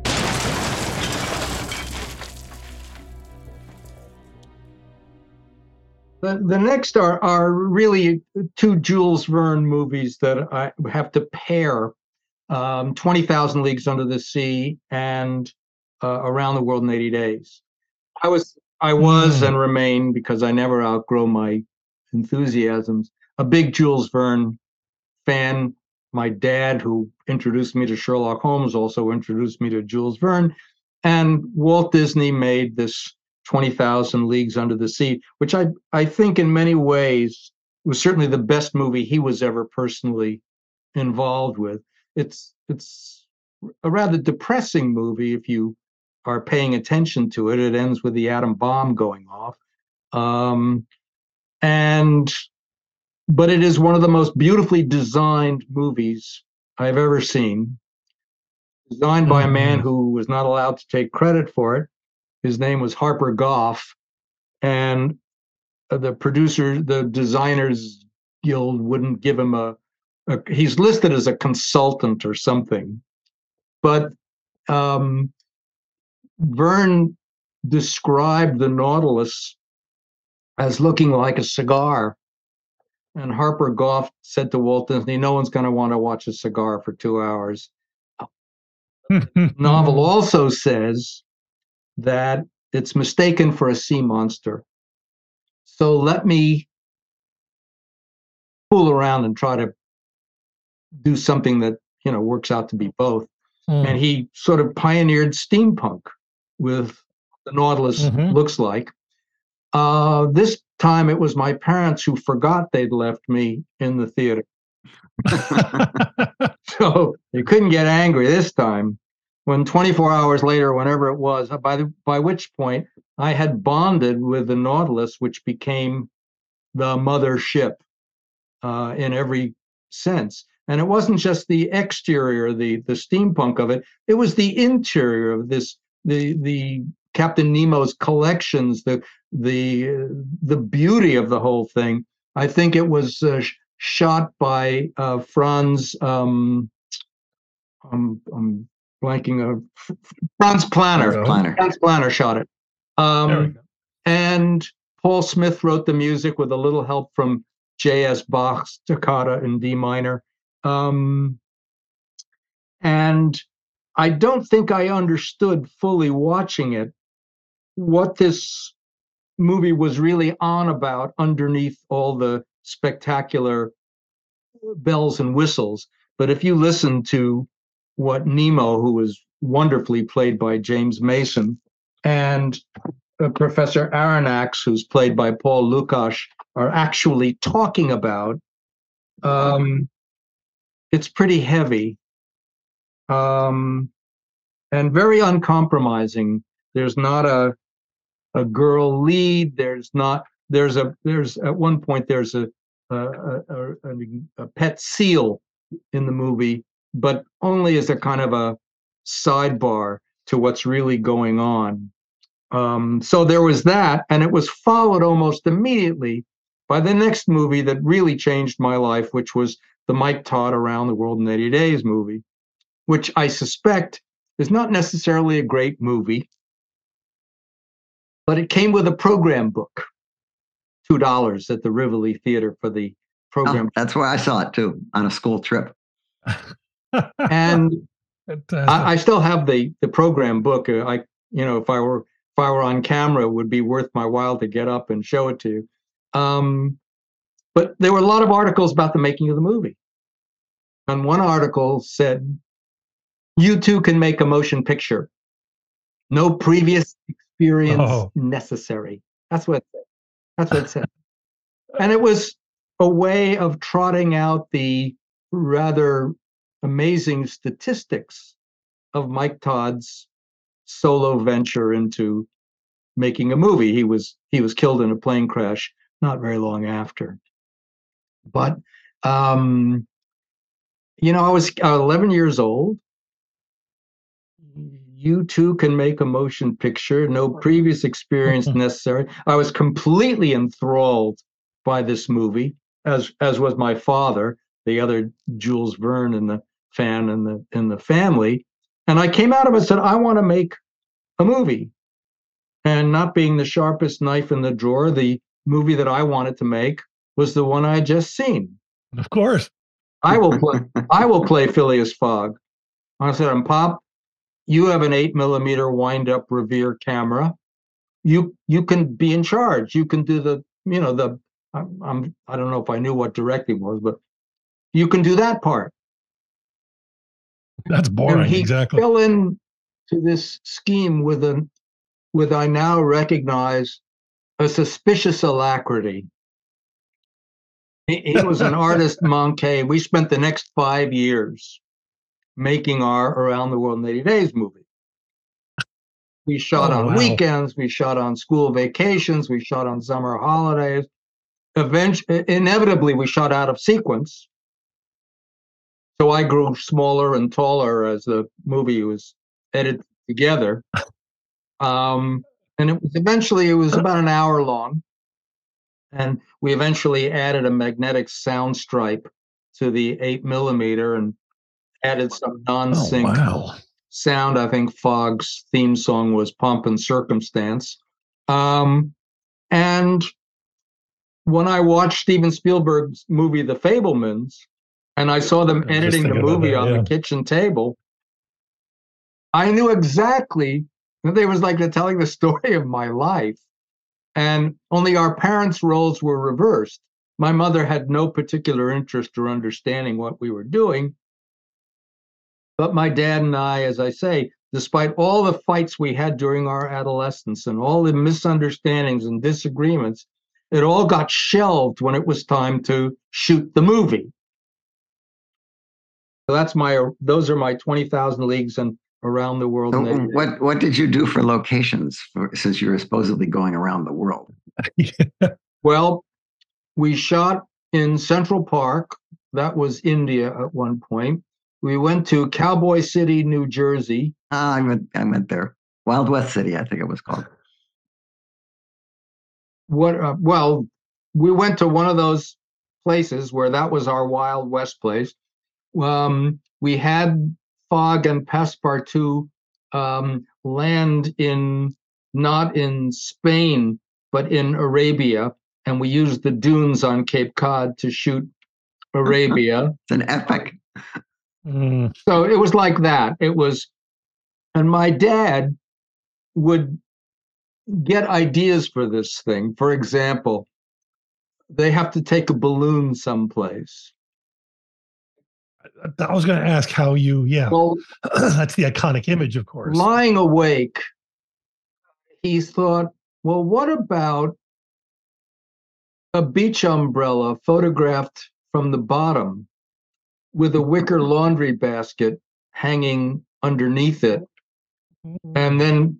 The, the next are, are really two Jules Verne movies that I have to pair um, 20,000 Leagues Under the Sea and uh, Around the World in 80 Days. I was, I was Mm. and remain, because I never outgrow my enthusiasms, a big Jules Verne fan. My dad, who introduced me to Sherlock Holmes, also introduced me to Jules Verne. And Walt Disney made this 20,000 Leagues Under the Sea, which I, I think in many ways was certainly the best movie he was ever personally involved with. It's it's a rather depressing movie if you are paying attention to it. It ends with the atom bomb going off. Um, and but it is one of the most beautifully designed movies I've ever seen. Designed by a man Mhm. who was not allowed to take credit for it. His name was Harper Goff, and uh, the producer, the designers guild wouldn't give him a, a he's listed as a consultant or something. But um, Verne described the Nautilus as looking like a cigar. And Harper Goff said to Walt Disney, No one's going to want to watch a cigar for two hours. Novel also says that it's mistaken for a sea monster. So let me fool around and try to do something that, you know, works out to be both. Mm. And he sort of pioneered steampunk with the Nautilus Mhm. looks like. Uh, this time it was my parents who forgot they'd left me in the theater. so they couldn't get angry this time. When 24 hours later, whenever it was, by the, by which point I had bonded with the Nautilus, which became the mother ship uh, in every sense. And it wasn't just the exterior, the the steampunk of it; it was the interior of this, the the Captain Nemo's collections, the the the beauty of the whole thing. I think it was uh, shot by uh, Franz. Um, I'm, I'm blanking. of Franz Planer. Planer. Franz Planer shot it. Um, and Paul Smith wrote the music with a little help from J.S. Bach's Toccata in D minor. Um, and I don't think I understood fully watching it what this movie was really on about underneath all the spectacular bells and whistles. But if you listen to what Nemo, who was wonderfully played by James Mason, and uh, Professor Aronnax, who's played by Paul Lukas, are actually talking about, um, it's pretty heavy um, and very uncompromising. There's not a a girl lead. There's not. There's a. There's at one point there's a a, a, a, a pet seal in the movie, but only as a kind of a sidebar to what's really going on. Um, so there was that, and it was followed almost immediately by the next movie that really changed my life, which was the Mike Todd Around the World in 80 Days movie, which I suspect is not necessarily a great movie, but it came with a program book, two dollars at the Rivoli Theater for the program. Oh, that's where I saw it too on a school trip. and I, I, still have the the program book. Uh, I you know if I were if I were on camera, it would be worth my while to get up and show it to you. Um, but there were a lot of articles about the making of the movie. And one article said, You too can make a motion picture. No previous experience oh. necessary. That's what it said. That's what it said. and it was a way of trotting out the rather amazing statistics of Mike Todd's solo venture into making a movie. He was he was killed in a plane crash not very long after. But um, you know, I was 11 years old. You too can make a motion picture. No previous experience necessary. I was completely enthralled by this movie, as as was my father, the other Jules Verne and the fan in the in the family. And I came out of it and said, I want to make a movie. And not being the sharpest knife in the drawer, the movie that I wanted to make was the one I had just seen. Of course. I will play I will play Phileas Fogg. I said, I'm Pop, you have an eight millimeter wind up Revere camera. You you can be in charge. You can do the, you know, the I'm, I'm I don't know if I knew what directing was, but you can do that part. That's boring. And he exactly. fell in to this scheme with an with I now recognize a suspicious alacrity. He, he was an artist manqué. We spent the next five years making our Around the World in 80 Days movie. We shot oh, on wow. weekends, we shot on school vacations, we shot on summer holidays. Eventually, inevitably, we shot out of sequence. So I grew smaller and taller as the movie was edited together. Um, and it was eventually it was about an hour long and we eventually added a magnetic sound stripe to the eight millimeter and added some non-sync oh, wow. sound i think fogg's theme song was pomp and circumstance um, and when i watched steven spielberg's movie the fabelmans and i saw them editing the movie that, on yeah. the kitchen table i knew exactly that they was like they're telling the story of my life. And only our parents' roles were reversed. My mother had no particular interest or understanding what we were doing. But my dad and I, as I say, despite all the fights we had during our adolescence and all the misunderstandings and disagreements, it all got shelved when it was time to shoot the movie. So that's my those are my 20,000 leagues and around the world. So what what did you do for locations for, since you were supposedly going around the world? Well, we shot in Central Park. That was India at one point. We went to Cowboy City, New Jersey. Ah, I went I meant there. Wild West City, I think it was called. What? Uh, well, we went to one of those places where that was our Wild West place. Um, we had Fogg and Passepartout um, land in not in Spain but in Arabia, and we used the dunes on Cape Cod to shoot Arabia. It's an epic. Mm, so it was like that. It was, and my dad would get ideas for this thing. For example, they have to take a balloon someplace. I was going to ask how you, yeah, Well, that's the iconic image, of course. lying awake, he thought, well, what about a beach umbrella photographed from the bottom with a wicker laundry basket hanging underneath it? And then,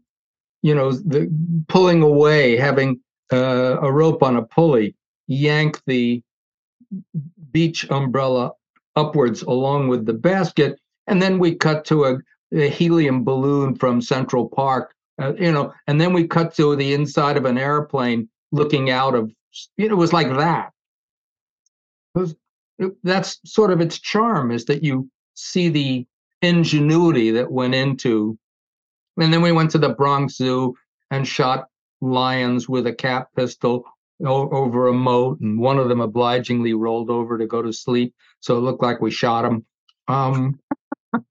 you know, the pulling away, having uh, a rope on a pulley, yank the beach umbrella upwards along with the basket. And then we cut to a, a helium balloon from Central Park, uh, you know, and then we cut to the inside of an airplane looking out of, you know, it was like that. It was, it- that's sort of its charm is that you see the ingenuity that went into. And then we went to the Bronx Zoo and shot lions with a cap pistol over a moat, and one of them obligingly rolled over to go to sleep, so it looked like we shot him. Um,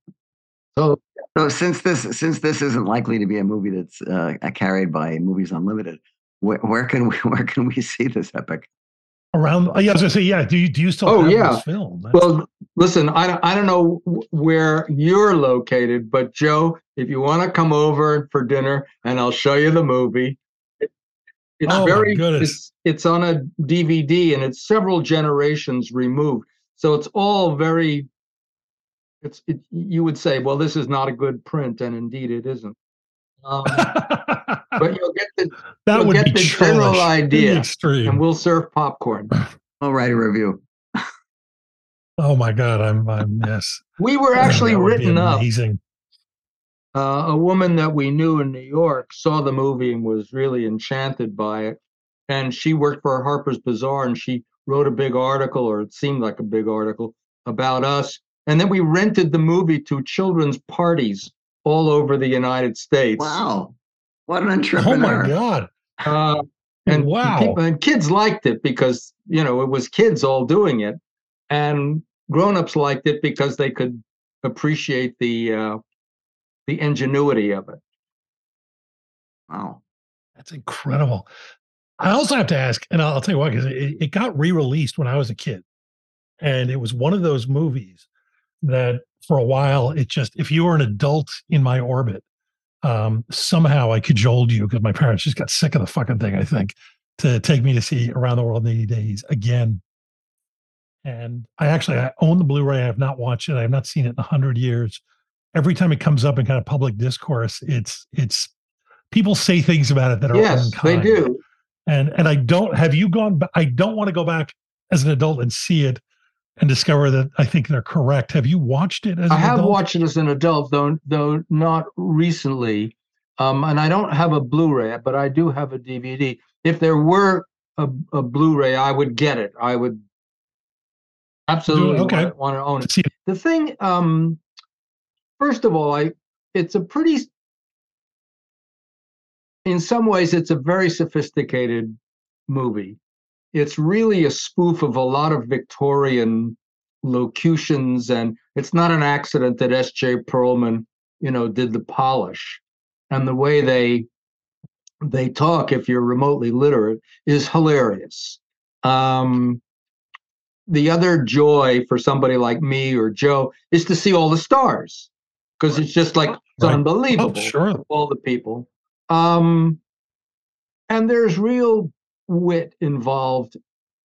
so So since this since this isn't likely to be a movie that's uh, carried by Movies Unlimited, where, where can we where can we see this epic? Around, oh, yeah, I was going to say, yeah. Do you do you still Oh, have yeah. this film? That's- Well, listen, I don't, I don't know where you're located, but Joe, if you want to come over for dinner and I'll show you the movie. It- It's Oh, very, goodness. it's, it's on a DVD and it's several generations removed. So it's all very, it's, it, you would say, well, this is not a good print. And indeed it isn't. Um, but you'll get the, that you'll would get be the general churlish the idea, extreme. and we'll serve popcorn. I'll write a review. oh my god, I'm, I'm yes. We were actually That written up. Amazing. Uh, a woman that we knew in New York saw the movie and was really enchanted by it. And she worked for Harper's Bazaar and she wrote a big article, or it seemed like a big article, about us. And then we rented the movie to children's parties all over the United States. Wow, what an entrepreneur. Oh my god. Uh, and Wow. people, and kids liked it because you know it was kids all doing it, and grown-ups liked it because they could appreciate the uh, the ingenuity of it. Wow. That's incredible. I also have to ask, and I'll, tell you why, because it, it got re-released when I was a kid, and it was one of those movies that for a while it just if you were an adult in my orbit, um, somehow I cajoled you because my parents just got sick of the fucking thing. I think to take me to see Around the World in 80 Days again. And I actually I own the Blu-ray. I have not watched it. I have not seen it in hundred years. Every time it comes up in kind of public discourse, it's it's people say things about it that are Yes, they do. And and I don't have you gone ba- I don't want to go back as an adult and see it and discover that I think they're correct. Have you watched it as I an have adult? watched it as an adult, though though not recently. Um, and I don't have a Blu-ray, but I do have a DVD. If there were a, a Blu-ray, I would get it. I would absolutely okay. want, want to own it. See, The thing, um, first of all, I it's a pretty. In some ways, it's a very sophisticated movie. It's really a spoof of a lot of Victorian locutions, and it's not an accident that S.J. Perelman, you know, did the polish, and the way they they talk, if you're remotely literate, is hilarious. Um, the other joy for somebody like me or Joe is to see all the stars. Because it's just like it's Right. unbelievable. Oh, sure. all the people. Um, and there's real wit involved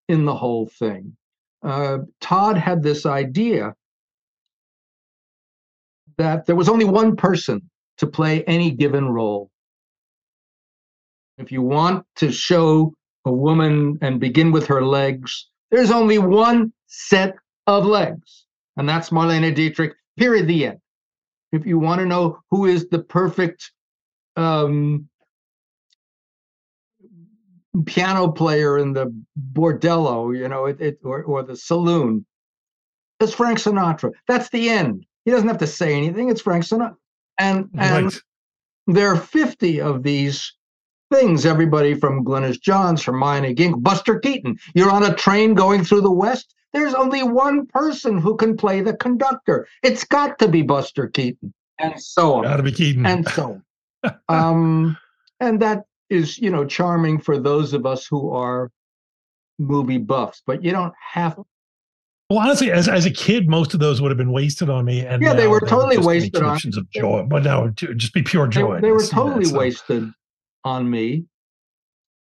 in the whole thing. Uh, Todd had this idea that there was only one person to play any given role. If you want to show a woman and begin with her legs, there's only one set of legs, and that's Marlene Dietrich, period, the end. If you want to know who is the perfect um, piano player in the bordello, you know, it, it or, or the saloon. It's Frank Sinatra. That's the end. He doesn't have to say anything. It's Frank Sinatra. And and Right. there are 50 of these things. Everybody from Glynis Johns, Hermione Gink, Buster Keaton. You're on a train going through the West. There's only one person who can play the conductor. It's got to be Buster Keaton, and so on Got to be Keaton. and so on. um, and that is, you know, charming for those of us who are movie buffs, but you don't have. well, honestly, as, as a kid, most of those would have been wasted on me. And Yeah, they were totally wasted on- connections of joy, but now just be pure joy. they to were see that, totally so. wasted on me.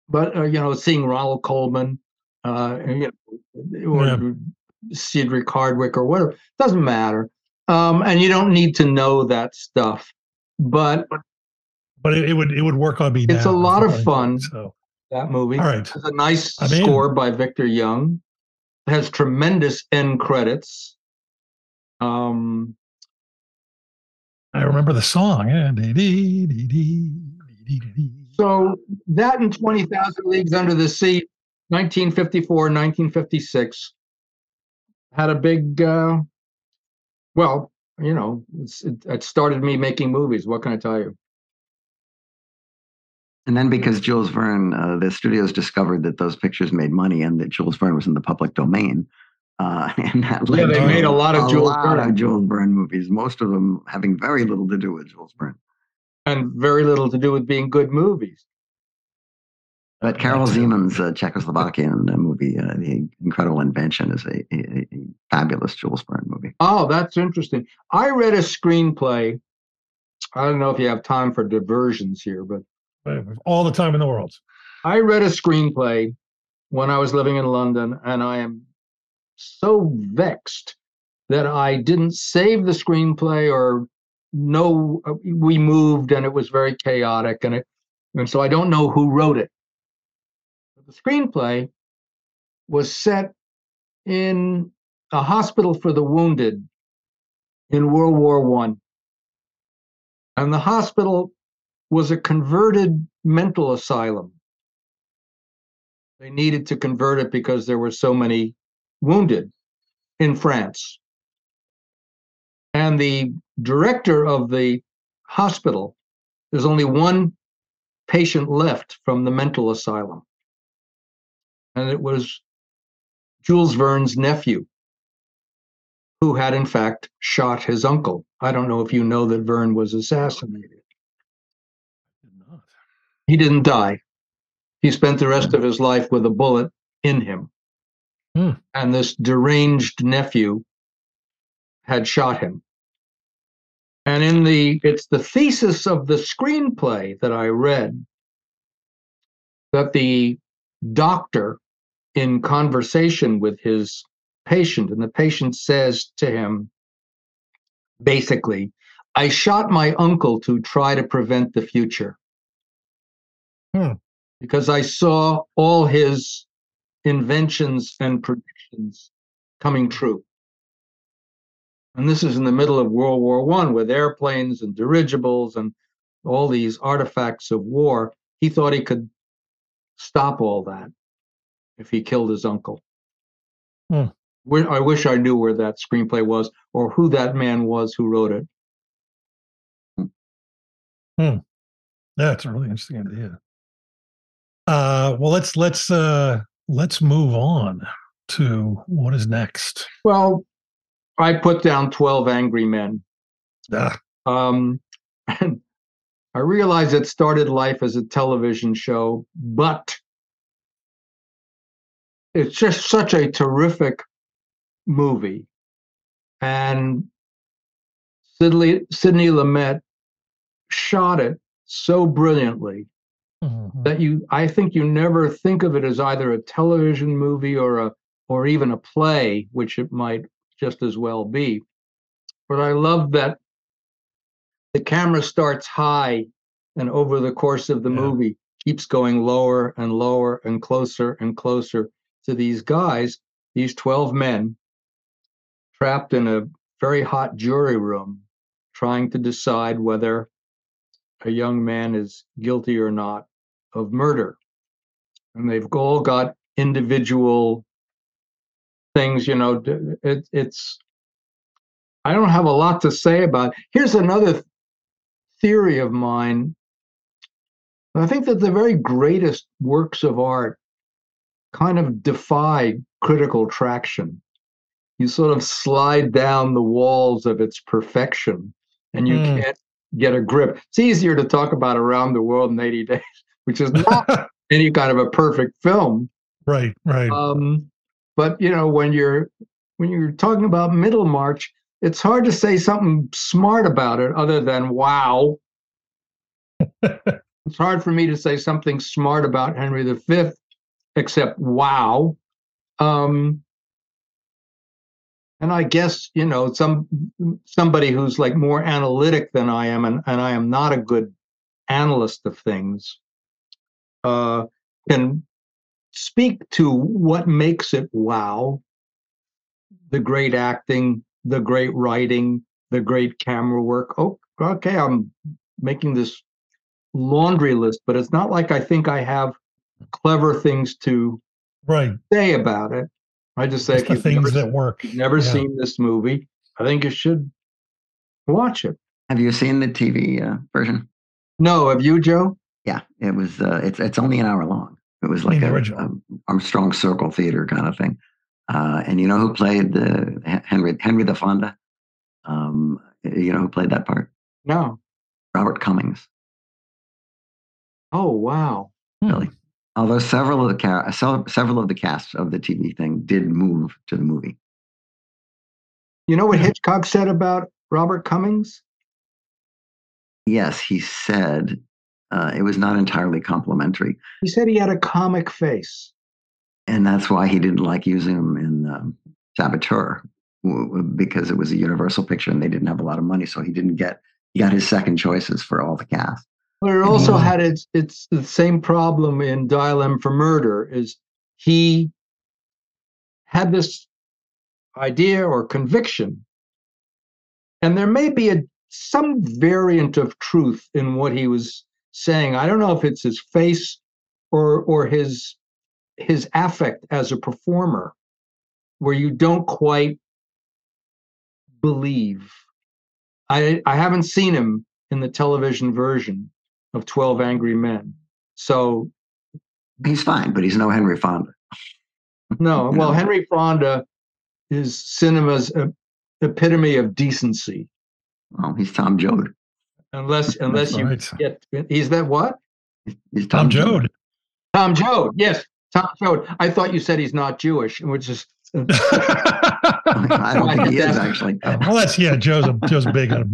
But uh, you know, seeing Ronald Colman, uh, you know, or Yeah. Cedric Hardwicke or whatever doesn't matter. Um, and you don't need to know that stuff. But But it, it would it would work on me. It's now, a lot of fun. So that movie all right, a nice in. score by Victor Young. It has tremendous end credits. Um, I remember the song. Yeah. Dee, dee, dee, dee, dee, dee, dee. so that and 20,000 Leagues Under the Sea, 1954, 1956, had a big, uh, well, you know, it, it started me making movies. What can I tell you? And then because Jules Verne, uh, the studios discovered that those pictures made money and that Jules Verne was in the public domain. Uh, and that Yeah, led they to made a lot of Jules lot Verne. of Jules Verne movies, most of them having very little to do with Jules Verne. And very little to do with being good movies. But Karel Right. Zeman's uh, Czechoslovakian uh, movie, uh, The Incredible Invention, is a, a, a fabulous Jules Verne movie. Oh, that's interesting. I read a screenplay. I don't know if you have time for diversions here, but all the time in the world. I read a screenplay when I was living in London, and I am so vexed that I didn't save the screenplay or know uh, we moved and it was very chaotic and it and so I don't know who wrote it. The screenplay was set in a hospital for the wounded in World War One. And the hospital was a converted mental asylum. They needed to convert it because there were so many wounded in France. And the director of the hospital, there's only one patient left from the mental asylum. And it was Jules Verne's nephew, who had in fact shot his uncle. I don't know if you know that Verne was assassinated. He didn't die. He spent the rest of his life with a bullet in him. Hmm. And this deranged nephew had shot him. And in the it's the thesis of the screenplay that I read that the doctor in conversation with his patient and the patient says to him basically I shot my uncle to try to prevent the future Hmm. because I saw all his inventions and predictions coming true. And this is in the middle of World War One with airplanes and dirigibles and all these artifacts of war. He thought he could stop all that if he killed his uncle. Hmm. I wish I knew where that screenplay was or who that man was who wrote it. Yeah, it's a really interesting idea. Uh, well, let's let's uh, let's move on to what is next. Well, I put down 12 Angry Men. Ah, Um, and I realize it started life as a television show, but it's just such a terrific movie. And Sidney, Sidney Lumet shot it so brilliantly Mhm. that you I think you never think of it as either a television movie or a or even a play, which it might just as well be. But I love that the camera starts high and over the course of the Yeah. movie keeps going lower and lower and closer and closer to these guys, these 12 men trapped in a very hot jury room trying to decide whether a young man is guilty or not of murder. And they've all got individual things, you know, it, it's, I don't have a lot to say about. It. Here's another theory of mine. I think that the very greatest works of art kind of defy critical traction. You sort of slide down the walls of its perfection and you Hmm. can't get a grip. It's easier to talk about around the world in 80 days, which is not any kind of a perfect film. right, right. Um, but you know, when you're when you're talking about Middlemarch, it's hard to say something smart about it other than wow. it's hard for me to say something smart about Henry V, except wow. Um, and I guess you know some somebody who's like more analytic than I am, and, and I am not a good analyst of things, uh, can speak to what makes it wow the great acting the great writing the great camera work oh okay i'm making this laundry list but it's not like i think i have clever things to right. say about it i just say if the you've things never, that work. never Yeah. seen this movie i think you should watch it Have you seen the TV uh, version? no have you joe Yeah, it was. Uh, it's it's only an hour long. It was like the a, original. a Armstrong Circle Theater kind of thing. Uh, and you know who played the Henry Henry the Fonda? Um, you know who played that part? no Robert Cummings. oh wow Hmm. Really. Although several of the ca- several of the cast of the TV thing did move to the movie. you know what hitchcock said about robert cummings Yes, he said uh, it was not entirely complimentary, he said he had a comic face and that's why he didn't like using him in um, Saboteur because it was a Universal picture and they didn't have a lot of money, so he didn't get he got his second choices for all the cast. But it also Mhm. had its it's the same problem in Dial M for Murder is he had this idea or conviction, and there may be a some variant of truth in what he was saying. I don't know if it's his face or or his his affect as a performer, where you don't quite believe. I I haven't seen him in the television version of 12 Angry Men. So He's fine, but he's no Henry Fonda. no, well Henry Fonda is cinema's epitome of decency. Well, he's Tom Joad. Unless unless you right. get he's that what? He's Tom Joad. Tom Joad. Yes, Tom Joad. I thought you said he's not Jewish, which is I don't think he is actually. well, that's yeah. Joe's a, Joe's big on.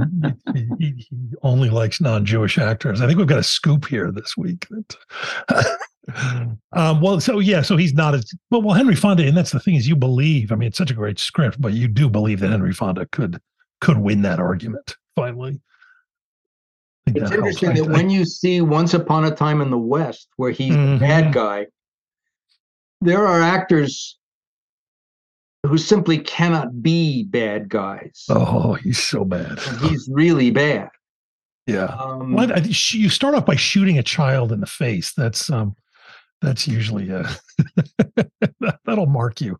He, he, only likes non-Jewish actors. I think we've got a scoop here this week. That, um, well, so yeah, so he's not as well. Well, Henry Fonda, and that's the thing is, you believe. I mean, it's such a great script, but you do believe that Henry Fonda could could win that argument finally. It's that interesting I- that I- when you see Once Upon a Time in the West, where he's the Mhm. bad guy, there are actors who simply cannot be bad guys. oh, he's so bad. He's really bad. Yeah. Um, Well, I, you start off by shooting a child in the face. That's um, that's usually uh, that'll mark you.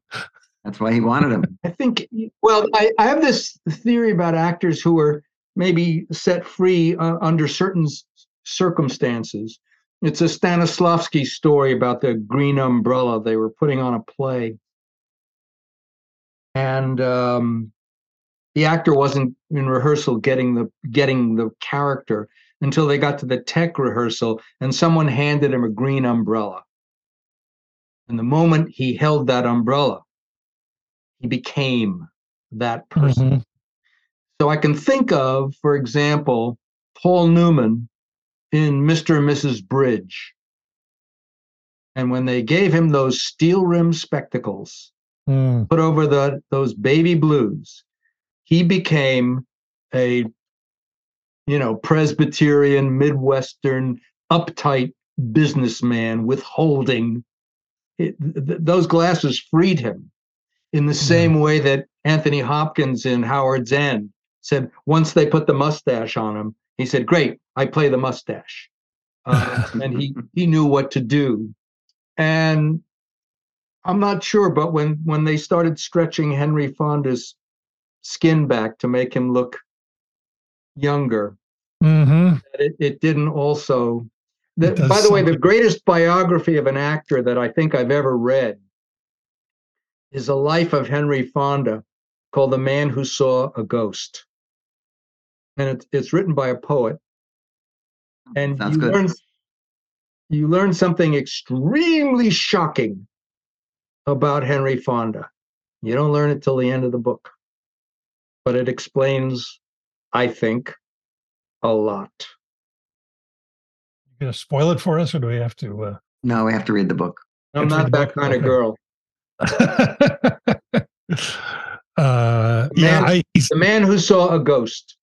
That's why he wanted him. I think, well, I, I have this theory about actors who are maybe set free uh, under certain circumstances. It's a Stanislavski story about the green umbrella. They were putting on a play. And um, the actor wasn't in rehearsal getting the getting the character until they got to the tech rehearsal and someone handed him a green umbrella. And the moment he held that umbrella, he became that person. Mhm. So I can think of, for example, Paul Newman in Mr. and Mrs. Bridge. And when they gave him those steel rimmed spectacles, Mm. put over the those baby blues, he became a you know Presbyterian Midwestern uptight businessman withholding. It, th- those glasses freed him in the same way that Anthony Hopkins in Howard's End said once they put the mustache on him, he said, "Great, I play the mustache," uh, and he he knew what to do. And I'm not sure, but when when they started stretching Henry Fonda's skin back to make him look younger, hmm it, it didn't also. The, It by the way, the greatest biography of an actor that I think I've ever read is a life of Henry Fonda called "The Man Who Saw a Ghost," and it's it's written by a poet. And Sounds you good. learn you learn something extremely shocking about Henry Fonda. You don't learn it till the end of the book, but it explains, I think, a lot. You gonna spoil it for us, or do we have to? Uh... No, we have to read the book. I'm Let's not that book. kind of girl. uh, yeah, Man- I he's- The man who saw a ghost.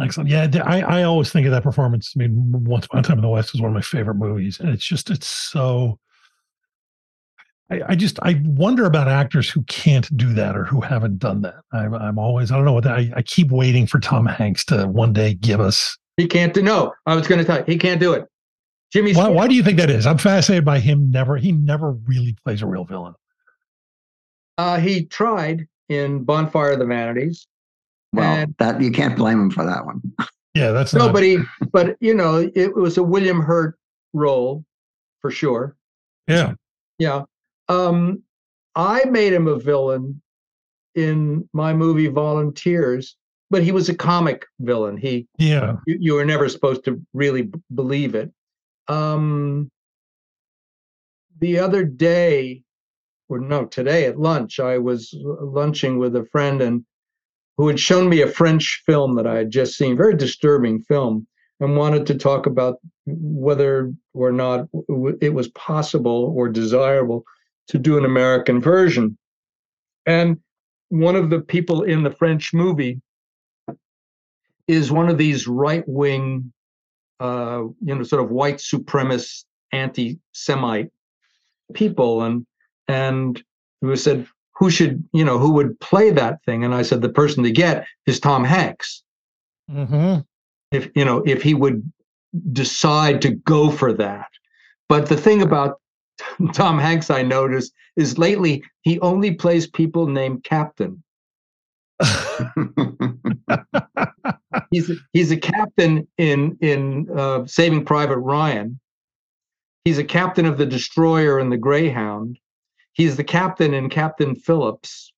excellent. Yeah, I I always think of that performance. I mean, Once Upon a Time in the West was one of my favorite movies, and it's just it's so. I, I just I wonder about actors who can't do that or who haven't done that. I'm I'm always I don't know what that, I I keep waiting for Tom Hanks to one day give us. He can't do. No, I was going to tell you, he can't do it. Jimmy. Why, Stewart- why do you think that is? I'm fascinated by him. Never he never really plays a real villain. Uh, he tried in Bonfire of the Vanities. Well, And- that you can't blame him for that one. Yeah, that's nobody. not, but you know, it was a William Hurt role for sure. yeah. Yeah. Um, I made him a villain in my movie Volunteers, but he was a comic villain. He, Yeah. you, you were never supposed to really b- believe it. Um, the other day, or no, today at lunch, I was lunching with a friend and who had shown me a French film that I had just seen, very disturbing film, and wanted to talk about whether or not it was possible or desirable to do an American version. And one of the people in the French movie is one of these right wing, uh, you know, sort of white supremacist, anti Semite people. And, and was said, who should, you know, who would play that thing? And I said, the person to get is Tom Hanks. Mm-hmm. If, you know, if he would decide to go for that. But the thing about Tom Hanks, I noticed, is lately he only plays people named Captain. He's he's a captain in in uh, Saving Private Ryan. He's a captain of the destroyer and the Greyhound. He's the captain in Captain Phillips.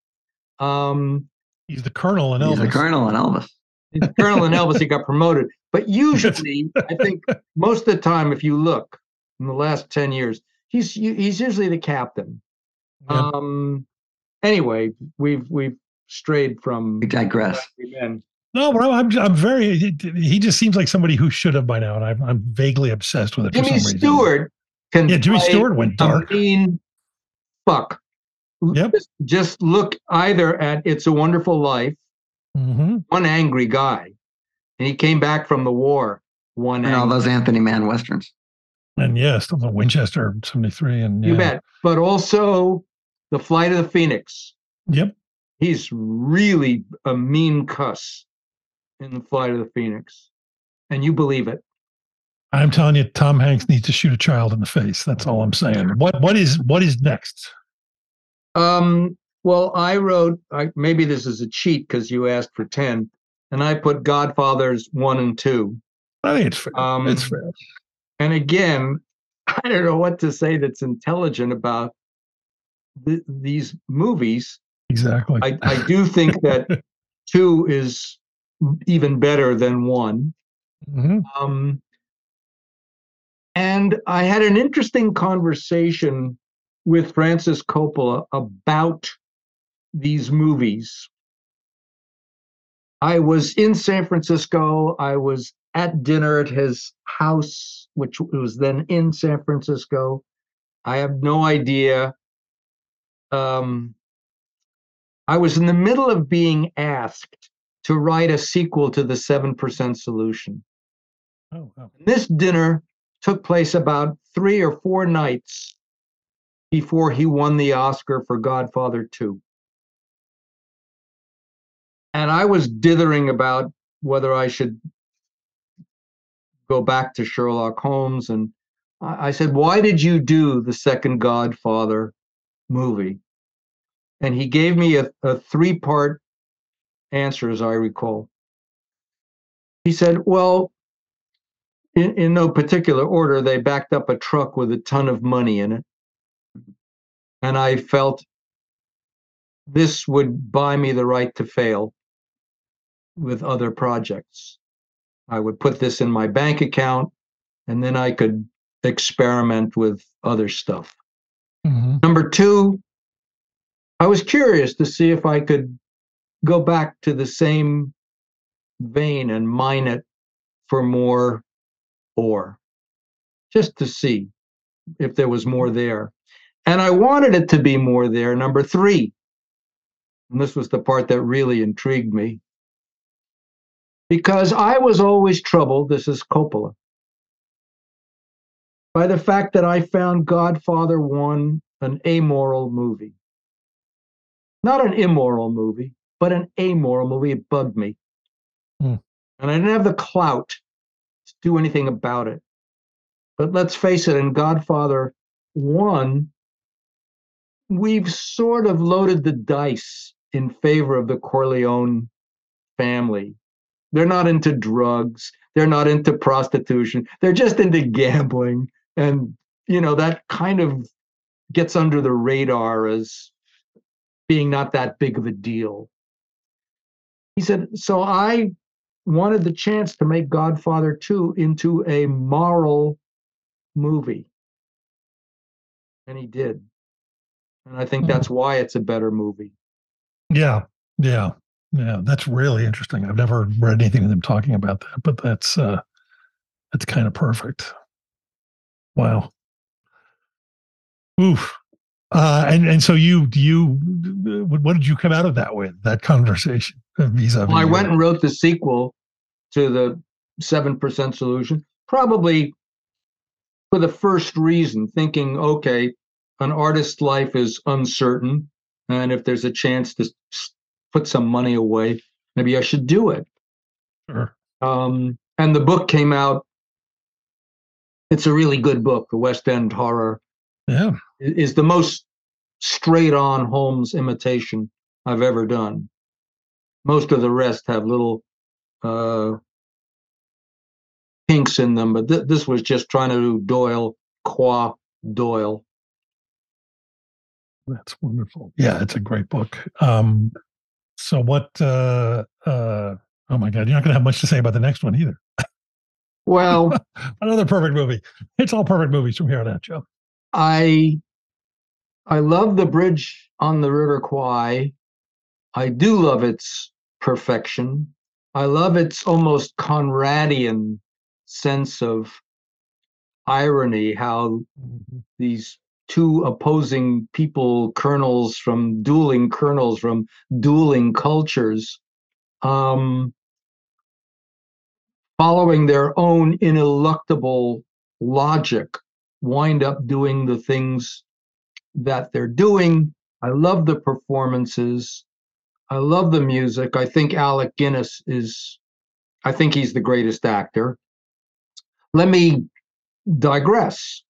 Um, He's the colonel and He's Elvis. the colonel and Elvis. he's the Colonel in Elvis. He got promoted, but usually, I think most of the time, if you look in the last ten years, he's he's usually the captain. Yeah. Um, anyway, we've we've strayed from We digress. No, but I'm, I'm, I'm very. He just seems like somebody who should have by now, and I'm, I'm vaguely obsessed with it. for Jimmy some. Stewart can Yeah, Jimmy Stewart went a dark. mean fuck. Yep. Just, just look either at It's a Wonderful Life, hmm one angry guy, and he came back from the war. One And all those Anthony Mann westerns. And yes, the Winchester '73, and you bet. But also, The Flight of the Phoenix. Yep. He's really a mean cuss in The Flight of the Phoenix, and you believe it. I'm telling you, Tom Hanks needs to shoot a child in the face. That's all I'm saying. What what is what is next? Um, well, I wrote, I, maybe this is a cheat because you asked for 10, and I put Godfathers 1 and 2. I think it's fair. Um, it's fair. And again, I don't know what to say that's intelligent about th- these movies. Exactly. I, I do think that 2 is even better than 1. Mhm. Um, and I had an interesting conversation with Francis Coppola about these movies. I was in San Francisco. I was at dinner at his house, which was then in San Francisco. I have no idea. Um, I was in the middle of being asked to write a sequel to the 7% solution. Oh, wow. This dinner took place about three or four nights before he won the Oscar for Godfather 2. And I was dithering about whether I should go back to Sherlock Holmes. And I said, Why did you do the second Godfather movie? And he gave me a, a three part answer, as I recall. He said, Well, in, in no particular order, they backed up a truck with a ton of money in it. And I felt this would buy me the right to fail with other projects. I would put this in my bank account and then I could experiment with other stuff. Mhm. Number two, I was curious to see if I could go back to the same vein and mine it for more ore, just to see if there was more there. And I wanted it to be more there. Number three, and this was the part that really intrigued me, because I was always troubled, this is Coppola, by the fact that I found Godfather 1 an amoral movie. Not an immoral movie, but an amoral movie. It bugged me. Hmm. And I didn't have the clout to do anything about it. But let's face it, in Godfather 1, we've sort of loaded the dice in favor of the Corleone family. They're not into drugs, they're not into prostitution, they're just into gambling. And, you know, that kind of gets under the radar as being not that big of a deal. He said, So I wanted the chance to make Godfather 2 into a moral movie. And he did. And I think Mhm. that's why it's a better movie. Yeah, yeah, yeah. That's really interesting. I've never read anything of them talking about that, but that's uh that's kind of perfect. Wow. Oof. Uh, and and so you you what did you come out of that with that conversation uh, vis-a-vis? Well, I went and wrote the sequel to the 7% solution, probably for the first reason, thinking, okay, an artist's life is uncertain. And if there's a chance to put some money away, maybe I should do it. Sure. Um, and the book came out. It's a really good book. The West End Horror Yeah. is the most straight on Holmes imitation I've ever done. Most of the rest have little uh, kinks in them, but th- this was just trying to do Doyle qua Doyle. That's wonderful. Yeah, it's a great book. Um, so what? Uh, uh, oh my God, you're not going to have much to say about the next one either. Well, Another perfect movie. It's all perfect movies from here on out, Joe. I I love the bridge on the River Kwai. I do love its perfection. I love its almost Conradian sense of irony, how these two opposing people, colonels from dueling colonels from dueling cultures, um, following their own ineluctable logic, wind up doing the things that they're doing. I love the performances. I love the music. I think Alec Guinness is, I think he's the greatest actor. Let me digress.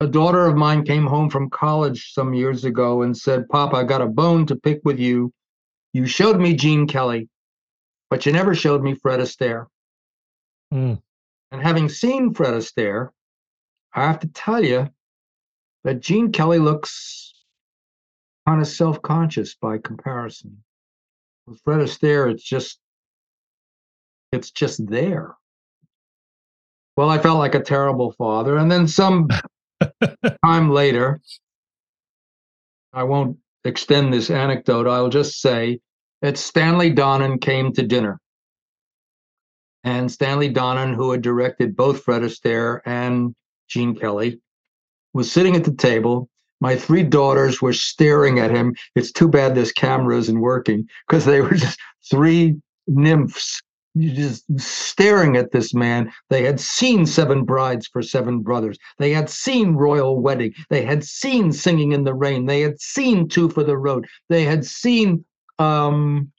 A daughter of mine came home from college some years ago and said, Pop, I got a bone to pick with you. You showed me Gene Kelly, but you never showed me Fred Astaire. Hmm. And having seen Fred Astaire, I have to tell you that Gene Kelly looks kind of self conscious by comparison. With Fred Astaire, it's just, it's just there. Well, I felt like a terrible father. And then some time later, I won't extend this anecdote. I'll just say that Stanley Donen came to dinner. And Stanley Donen, who had directed both Fred Astaire and Gene Kelly, was sitting at the table. My three daughters were staring at him. It's too bad this camera isn't working because they were just three nymphs just staring at this man. They had seen Seven Brides for Seven Brothers. They had seen Royal Wedding. They had seen Singing in the Rain. They had seen Two for the Road. They had seen um,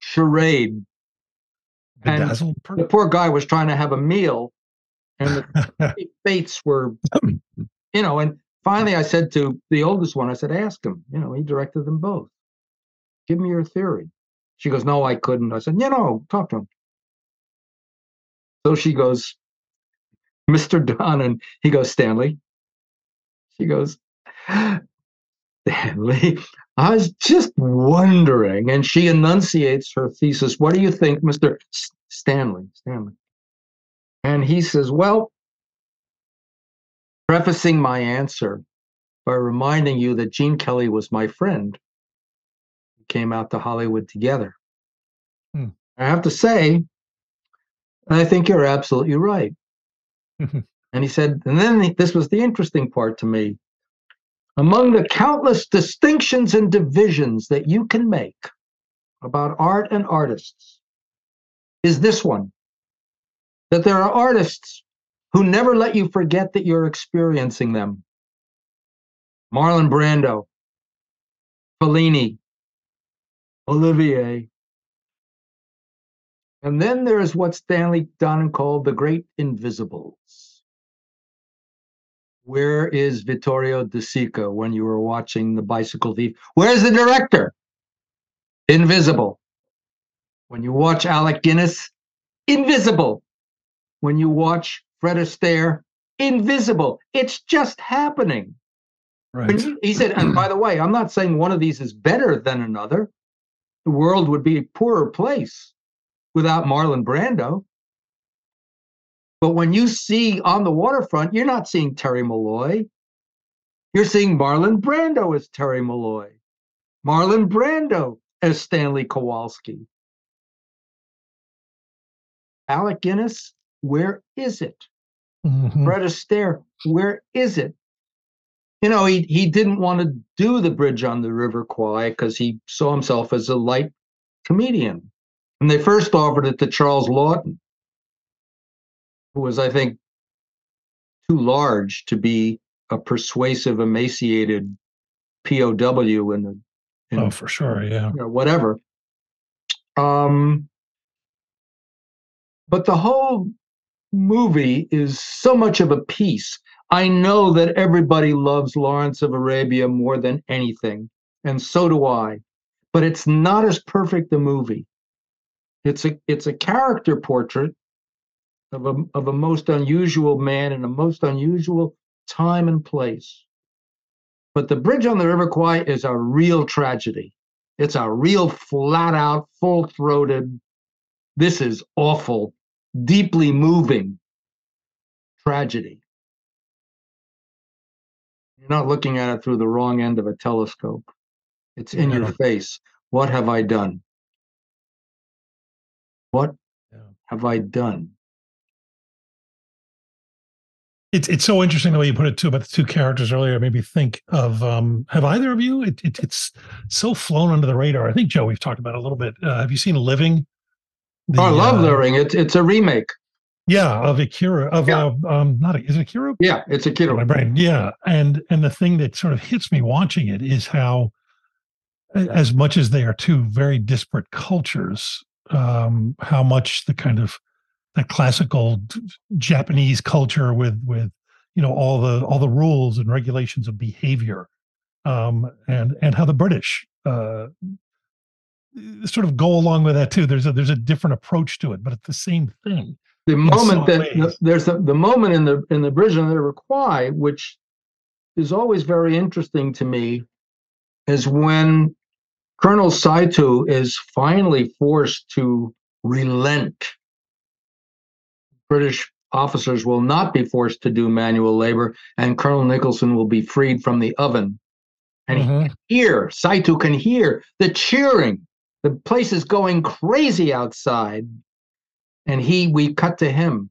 Charade. And the poor guy was trying to have a meal, and the fates were, you know. And finally, I said to the oldest one, I said, "Ask him." You know, he directed them both. Give me your theory. She goes, "No, I couldn't." I said, "You know, talk to him." So she goes, Mr. Don, and he goes, Stanley. She goes, Stanley, I was just wondering. And she enunciates her thesis. What do you think, Mr. S- Stanley? Stanley. And he says, Well, prefacing my answer by reminding you that Gene Kelly was my friend. We came out to Hollywood together. Hmm. I have to say, I think you're absolutely right. And he said, and then the- this was the interesting part to me. Among the countless distinctions and divisions that you can make about art and artists is this one that there are artists who never let you forget that you're experiencing them. Marlon Brando, Fellini, Olivier, and then there's what Stanley Donen called the great invisibles. Where is Vittorio De Sica when you were watching The Bicycle Thief? Where's the director? Invisible. When you watch Alec Guinness, invisible. When you watch Fred Astaire, invisible. It's just happening. Right. you- He said, and by the way, I'm not saying one of these is better than another. The world would be a poorer place without Marlon Brando. But when you see on the waterfront, you're not seeing Terry Malloy. You're seeing Marlon Brando as Terry Malloy, Marlon Brando as Stanley Kowalski. Alec Guinness, where is it? Mhm. Fred Astaire, where is it? You know, he, he didn't want to do the bridge on the River Kwai because he saw himself as a light comedian. And they first offered it to Charles Laughton, who was, I think, too large to be a persuasive, emaciated POW in the in Oh, for sure. Yeah. you know, whatever. Um, but the whole movie is so much of a piece. I know that everybody loves Lawrence of Arabia more than anything, and so do I. But it's not as perfect a movie. It's a it's a character portrait of a of a most unusual man in a most unusual time and place. But the bridge on the River Kwai is a real tragedy. It's a real flat out, full throated, this is awful, deeply moving tragedy. You're not looking at it through the wrong end of a telescope. It's in your face. What have I done? What Yeah. have I done? It's it's so interesting the way you put it too about the two characters earlier. It made me think of um, have either of you? It, it it's so flown under the radar. I think Joe, we've talked about it a little bit. Uh, have you seen Living? The, Oh, I love uh, the ring. It's it's a remake. Yeah, of Akira. Of Yeah. uh, um, not is it Akira? Yeah, it's a kid. my brain. Yeah, and and the thing that sort of hits me watching it is how, as much as they are two very disparate cultures, um, how much the kind of that classical Japanese culture with with you know all the all the rules and regulations of behavior, um, and and how the British uh, sort of go along with that too. There's a there's a different approach to it, but it's the same thing. the moment that ways. there's a, the moment in the in the bridge on the Kwai, which is always very interesting to me, is when Colonel Saito is finally forced to relent. British officers will not be forced to do manual labor, and Colonel Nicholson will be freed from the oven. And he Mhm. hear, Saito can hear the cheering the place is going crazy outside. And he, we cut to him,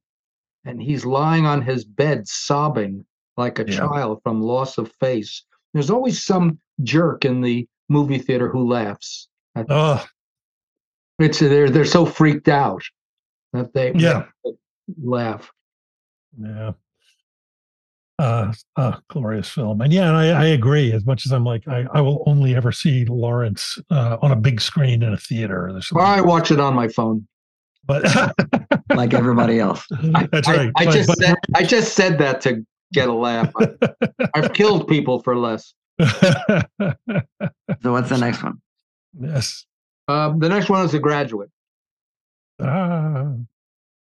and he's lying on his bed sobbing like a Yeah. child from loss of face. There's always some jerk in the movie theater who laughs. Oh, It's they're they're so freaked out that they Yeah. laugh. yeah. Uh, uh, glorious film. And yeah, and I, I agree. As much as I'm like, I, I will only ever see Lawrence uh, on a big screen in a theater. Or I watch it on my phone. but like everybody else. that's I, right. I But- just but- said I just said that to get a laugh. I, I've killed people for less. So what's the next one? yes. Um, the next one is The Graduate. Ah,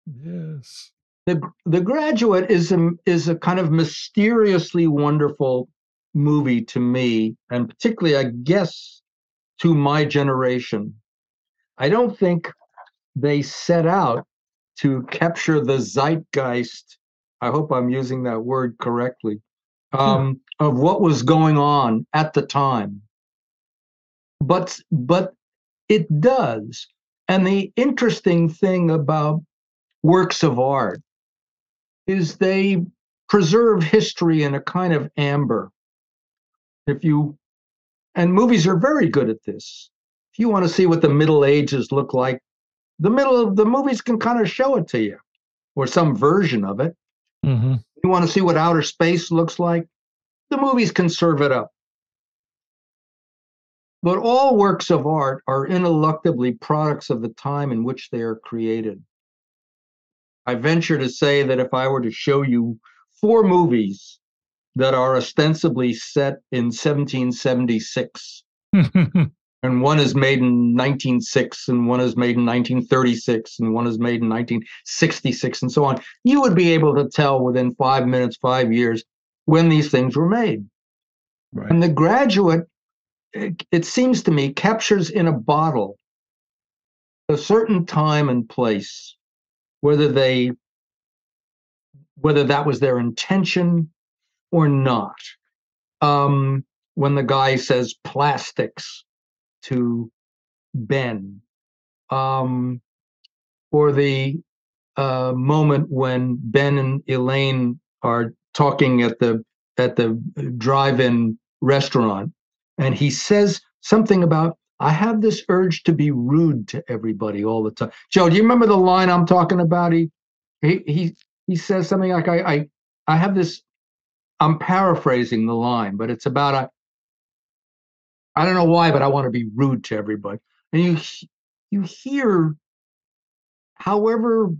yes. The The Graduate is a is a kind of mysteriously wonderful movie to me, and particularly, I guess, to my generation. I don't think they set out to capture the zeitgeist. I hope I'm using that word correctly. Um, of what was going on at the time. But but it does. And the interesting thing about works of art is they preserve history in a kind of amber. If you and movies are very good at this. If you want to see what the Middle Ages look like, the middle of the movies can kind of show it to you, or some version of it. Hmm You want to see what outer space looks like, the movies can serve it up. But all works of art are ineluctably products of the time in which they are created. I venture to say that if I were to show you four movies that are ostensibly set in 1776, and one is made in 1906 and one is made in 1936 and one is made in 1966 and so on. You would be able to tell within five minutes five years when these things were made. Right. and the graduate it, it seems to me captures in a bottle a certain time and place whether they whether that was their intention or not. Um when the guy says plastics to Ben, um, or the uh, moment when Ben and Elaine are talking at the at the drive-in restaurant, and he says something about I have this urge to be rude to everybody all the time. Joe, do you remember the line I'm talking about? He he he he says something like I I I have this. I'm paraphrasing the line, but it's about I I don't know why, but I want to be rude to everybody. And you you hear, however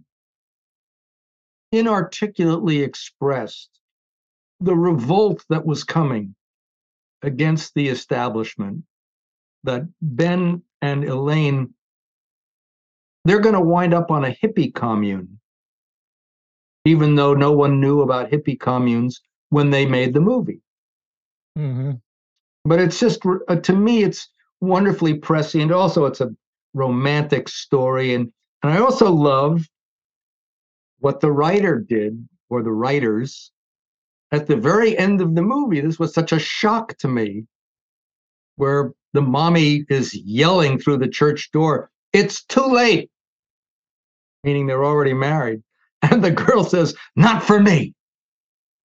inarticulately expressed, the revolt that was coming against the establishment. That Ben and Elaine, they're going to wind up on a hippie commune, even though no one knew about hippie communes when they made the movie hmm but it's just uh, to me it's wonderfully prescient also it's a romantic story and and i also love what the writer did or the writers at the very end of the movie. This was such a shock to me where the mommy is yelling through the church door it's too late! Meaning they're already married. And the girl says not for me!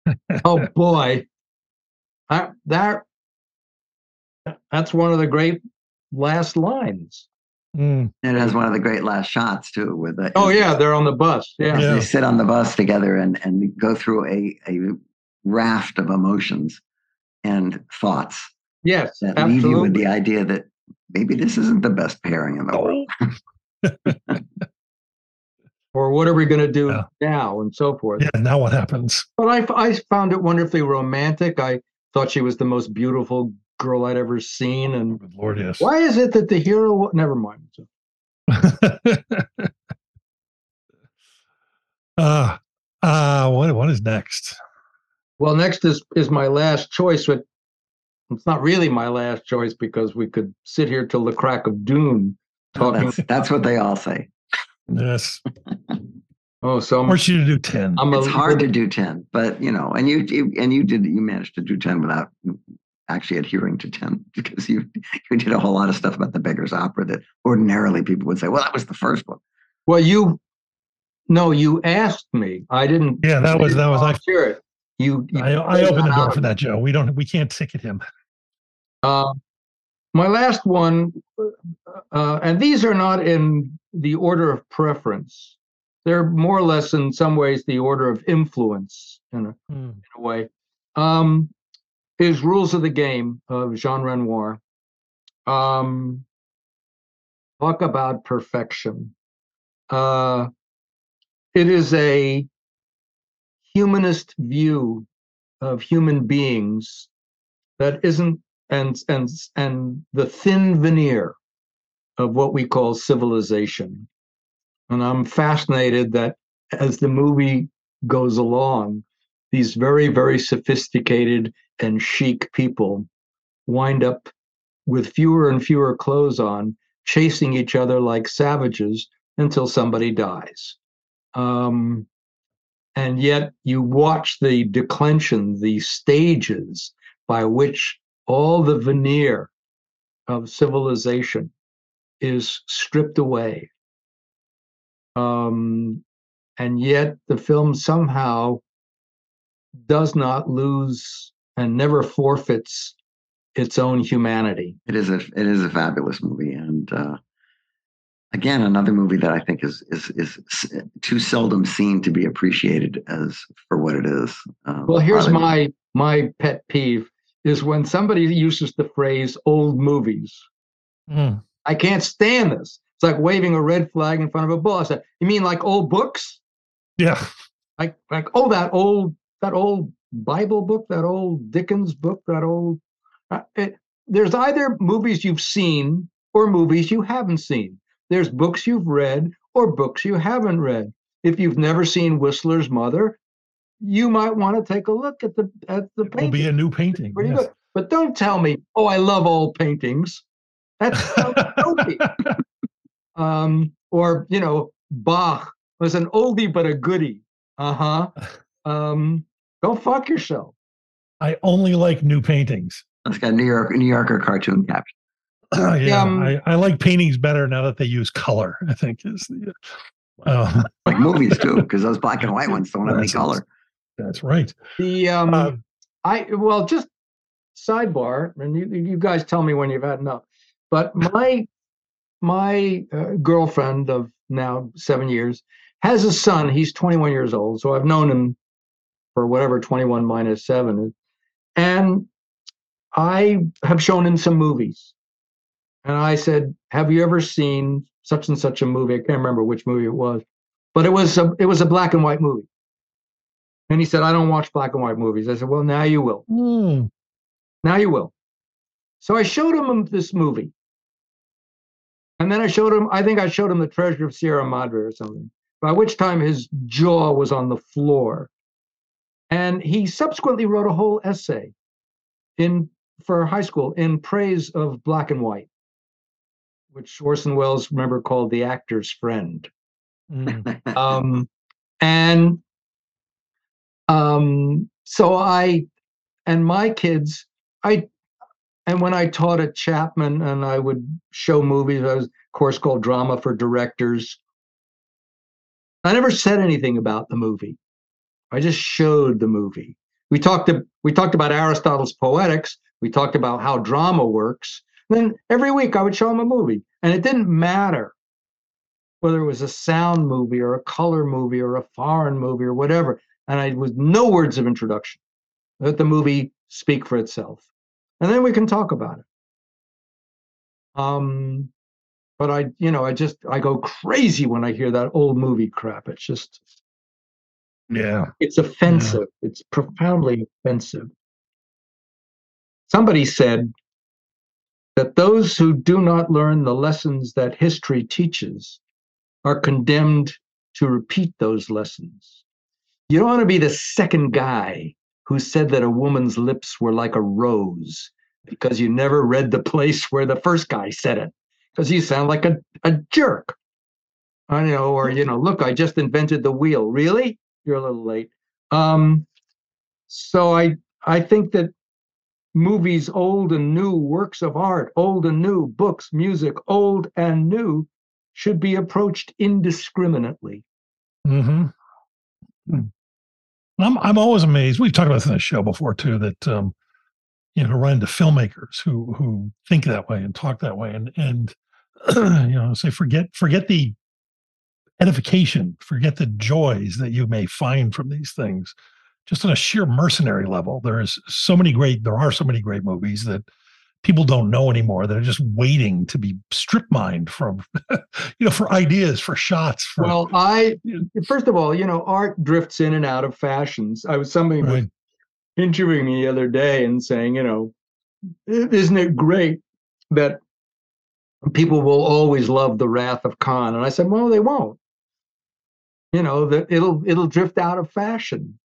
Oh boy. I, that that's one of the great last lines. Mm. It has one of the great last shots too, with the Oh yeah, they're on the bus. Yeah. Yeah. they sit on the bus together and and go through a a raft of emotions and thoughts Yes, that leave you with the idea that maybe this isn't the best pairing in the world. Or what are we going to do Yeah. now, and so forth. Yeah. Now what happens? But I I found it wonderfully romantic. I thought she was the most beautiful girl I'd ever seen. And Lord, yes. why is it that the hero? Never mind. uh, uh, what, what is next? Well, next is is my last choice, but it's not really my last choice because we could sit here till the crack of doom talking. That's that's what they all say. Yes. oh, so I'm, Or should you to do 10? I'm a It's hard to do ten, but you know, and you, you and you did you managed to do ten without actually adhering to 10 because you you did a whole lot of stuff about the Beggar's Opera that ordinarily people would say, well, that was the first one. Well, you no, you asked me. I didn't. Yeah, that was that was like hear it. You, you I, I opened the door for that, Joe. We don't we can't ticket him. Uh, my last one, uh, and these are not in the order of preference. They're more or less, in some ways, the order of influence in a, Hmm. in a way. Um, is Rules of the Game of Jean Renoir. Um, talk about perfection. Uh, it is a humanist view of human beings that isn't and and and the thin veneer of what we call civilization and i'm fascinated that as the movie goes along these very very sophisticated and chic people wind up with fewer and fewer clothes on chasing each other like savages until somebody dies um, and yet you watch the declension the stages by which all the veneer of civilization is stripped away. Um, and yet the film somehow does not lose and never forfeits its own humanity. It is a it is a fabulous movie, and uh, again, another movie that I think is is is too seldom seen to be appreciated as for what it is. Um, Well, here's my my pet peeve is when somebody uses the phrase old movies. Hmm. I can't stand this. It's like waving a red flag in front of a bull. I said, you mean like old books? Yeah. Like like oh that old that old Bible book, that old Dickens book, that old uh, it, there's either movies you've seen or movies you haven't seen. There's books you've read or books you haven't read. If you've never seen Whistler's Mother, you might want to take a look at the at the It will be a new painting. Yes. But don't tell me, oh, I love old paintings. That's so dopey. Um, or you know, Bach was an oldie but a goodie. Uh-huh. Um, go fuck yourself. I only like new paintings. It's got New York New Yorker cartoon caption. yeah, um, I, I like paintings better now that they use color. I think is the. Uh, Like movies too, because those black and white ones don't have any color. that's right. The um Uh, I well just sidebar, and you you guys tell me when you've had enough. But my my uh, girlfriend of now seven years has a son. He's 21 years old, so I've known him for whatever 21 minus seven is, and I have shown him some movies. And I said, "Have you ever seen such and such a movie?" I can't remember which movie it was, but it was a it was a black and white movie. And he said, "I don't watch black and white movies." I said, "Well, now you will." hmm, Now you will. So I showed him this movie. And then I showed him, I think I showed him the treasure of Sierra Madre or something, by which time his jaw was on the floor. And he subsequently wrote a whole essay in for high school in praise of black and white, which Orson Welles remember called the actor's friend hmm. um, and um, so I and my kids, I and when I taught at Chapman and I would show movies, I was a course called Drama for Directors. I never said anything about the movie. I just showed the movie. We talked we talked about Aristotle's Poetics. We talked about how drama works. Then every week I would show them a movie, and it didn't matter whether it was a sound movie or a color movie or a foreign movie or whatever. And I was no words of introduction. Let the movie speak for itself. And then we can talk about it. Um, but I, you know, I just I go crazy when I hear that old movie crap. It's just Yeah. it's offensive. It's profoundly offensive. Somebody said that those who do not learn the lessons that history teaches are condemned to repeat those lessons. You don't want to be the second guy who said that a woman's lips were like a rose because you never read the place where the first guy said it because you sound like a, a jerk. I know, or you know, look, I just invented the wheel. Really? You're a little late. Um, so I I think that movies, old and new, works of art, old and new, books, music, old and new, should be approached indiscriminately. Mm-hmm. Hmm. I'm I'm always amazed. We've talked about this in the show before too. That um, you know, run into filmmakers who who think that way and talk that way, and and you know, say forget forget the edification, forget the joys that you may find from these things. Just on a sheer mercenary level, there is so many great. There are so many great movies that people don't know anymore that are just waiting to be strip mined from you know for ideas for shots for, well i first of all you know art drifts in and out of fashions i was somebody right. was interviewing me the other day and saying you know isn't it great that people will always love the wrath of khan and i said well they won't you know that it'll it'll drift out of fashion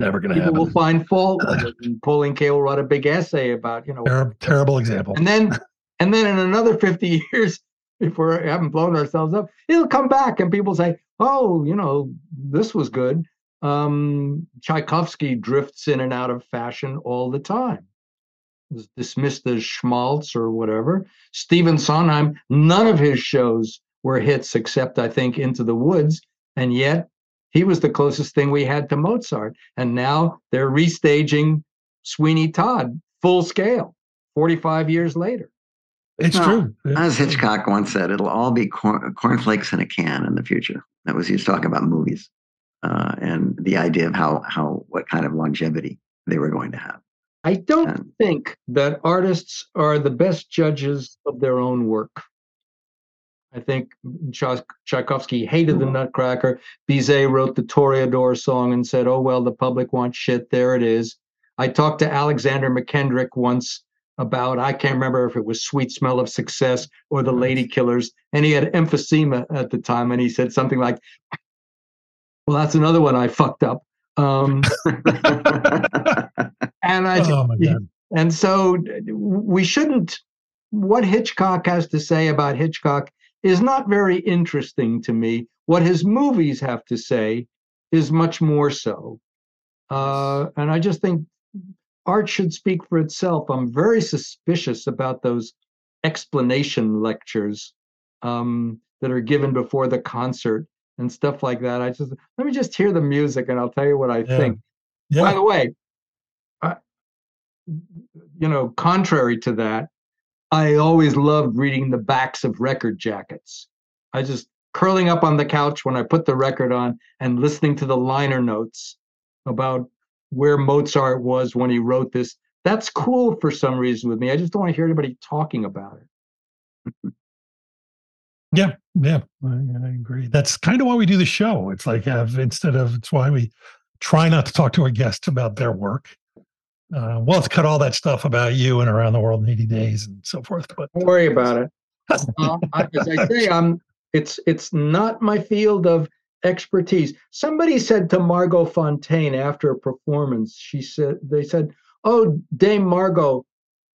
Never going to happen. People will find fault with it. And Pauline Kael wrote a big essay about, you know, terrible, terrible example. And then, and then in another 50 years, if we haven't blown ourselves up, it'll come back and people say, oh, you know, this was good. Um, Tchaikovsky drifts in and out of fashion all the time. Was dismissed as schmaltz or whatever. Stephen Sondheim, none of his shows were hits except I think Into the Woods, and yet he was the closest thing we had to Mozart. And now they're restaging Sweeney Todd full scale 45 years later. It's true. As Hitchcock once said, it'll all be corn, cornflakes in a can in the future. That was he was talking about movies uh, and the idea of how how what kind of longevity they were going to have. I don't and, think that artists are the best judges of their own work. I think Tchaikovsky hated the Nutcracker. Bizet wrote the Toreador song and said, "Oh well, the public wants shit. There it is." I talked to Alexander Mackendrick once about I can't remember if it was Sweet Smell of Success or The Lady Killers, and he had emphysema at the time, and he said something like, "Well, that's another one I fucked up." Um, and I, oh and so we shouldn't. What Hitchcock has to say about Hitchcock is not very interesting to me. What his movies have to say is much more so. Uh, and I just think art should speak for itself. I'm very suspicious about those explanation lectures um, that are given before the concert and stuff like that. I just let me just hear the music and I'll tell you what I yeah. think. Yeah. By the way, I, you know, contrary to that, I always loved reading the backs of record jackets. I just curling up on the couch when I put the record on and listening to the liner notes about where Mozart was when he wrote this. That's cool for some reason with me. I just don't want to hear anybody talking about it. yeah, yeah, I, I, agree. That's kind of why we do the show. It's like have instead of it's why we try not to talk to our guests about their work uh, we'll have to cut all that stuff about you and around the world in 80 days and so forth. But don't worry about it. uh, as I say, I'm. It's it's not my field of expertise. Somebody said to Margot Fonteyn after a performance, she said they said, "Oh, Dame Margot,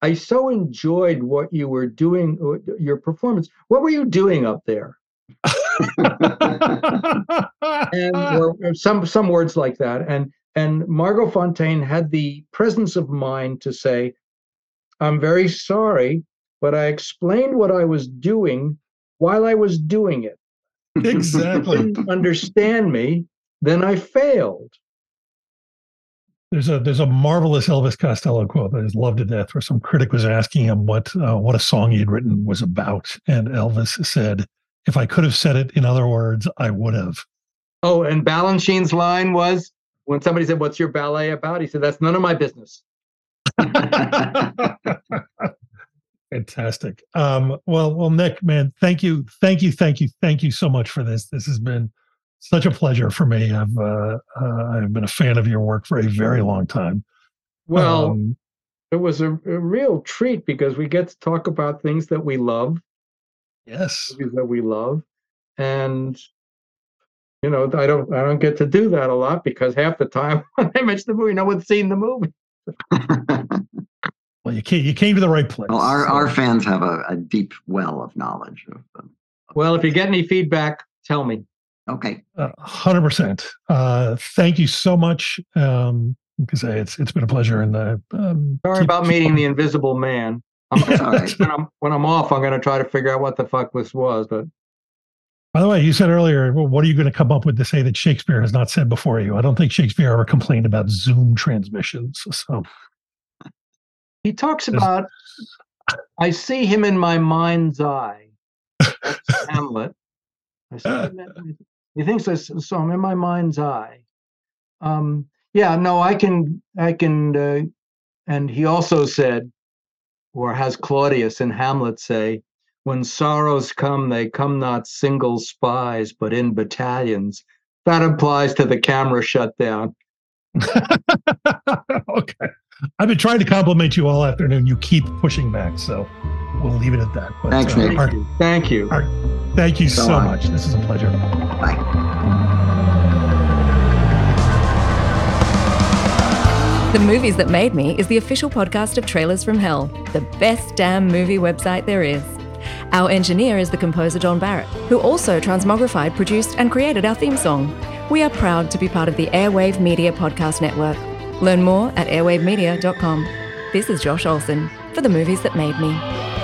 I so enjoyed what you were doing, uh, your performance. What were you doing up there?" and or some some words like that, and and Margot Fonteyn had the presence of mind to say, I'm very sorry, but I explained what I was doing while I was doing it. Exactly. understand me, then I failed. There's a there's a marvelous Elvis Costello quote that is loved to death, where some critic was asking him what uh, what a song he had written was about, and Elvis said, "If I could have said it in other words, I would have." Oh, and Balanchine's line was, when somebody said, "What's your ballet about?" He said, "That's none of my business." Fantastic. Um, well, well, Nick, man, thank you, thank you, thank you, thank you so much for this. This has been such a pleasure for me. I've uh, uh, I've been a fan of your work for a very long time. Well, um, it was a, a, real treat because we get to talk about things that we love. Yes, that we love, and you know, I don't I don't get to do that a lot because half the time when I mention the movie, no one's seen the movie. well, you came you came to the right place. Well, our, so. our fans have a, a, deep well of knowledge of them. Well, if you get any feedback, tell me. Okay. Hundred uh, percent. Uh, thank you so much. Um, Because it's it's been a pleasure. And the um, Sorry keep- about keep meeting on- the invisible man. I'm, That's all right. when, I'm, when I'm off, I'm going to try to figure out what the fuck this was. But By the way, you said earlier, well, what are you going to come up with to say that Shakespeare has not said before you? I don't think Shakespeare ever complained about Zoom transmissions. So he talks about, I see him in my mind's eye. That's Hamlet. I see him in- he thinks I saw him in my mind's eye. Um, yeah, no, I can, I can, uh, and he also said, or has Claudius and Hamlet say, when sorrows come, they come not single spies, but in battalions. That applies to the camera shutdown. okay. I've been trying to compliment you all afternoon. You keep pushing back, so we'll leave it at that. But, Thanks, uh, Nick. Art, Thank you. Art, thank you So so much. This is a pleasure. Bye. The Movies That Made Me is the official podcast of Trailers from Hell, the best damn movie website there is. Our engineer is the composer John Barrett, who also transmogrified, produced, and created our theme song. We are proud to be part of the Airwave Media Podcast Network. Learn more at airwavemedia.com. This is Josh Olson for The Movies That Made Me.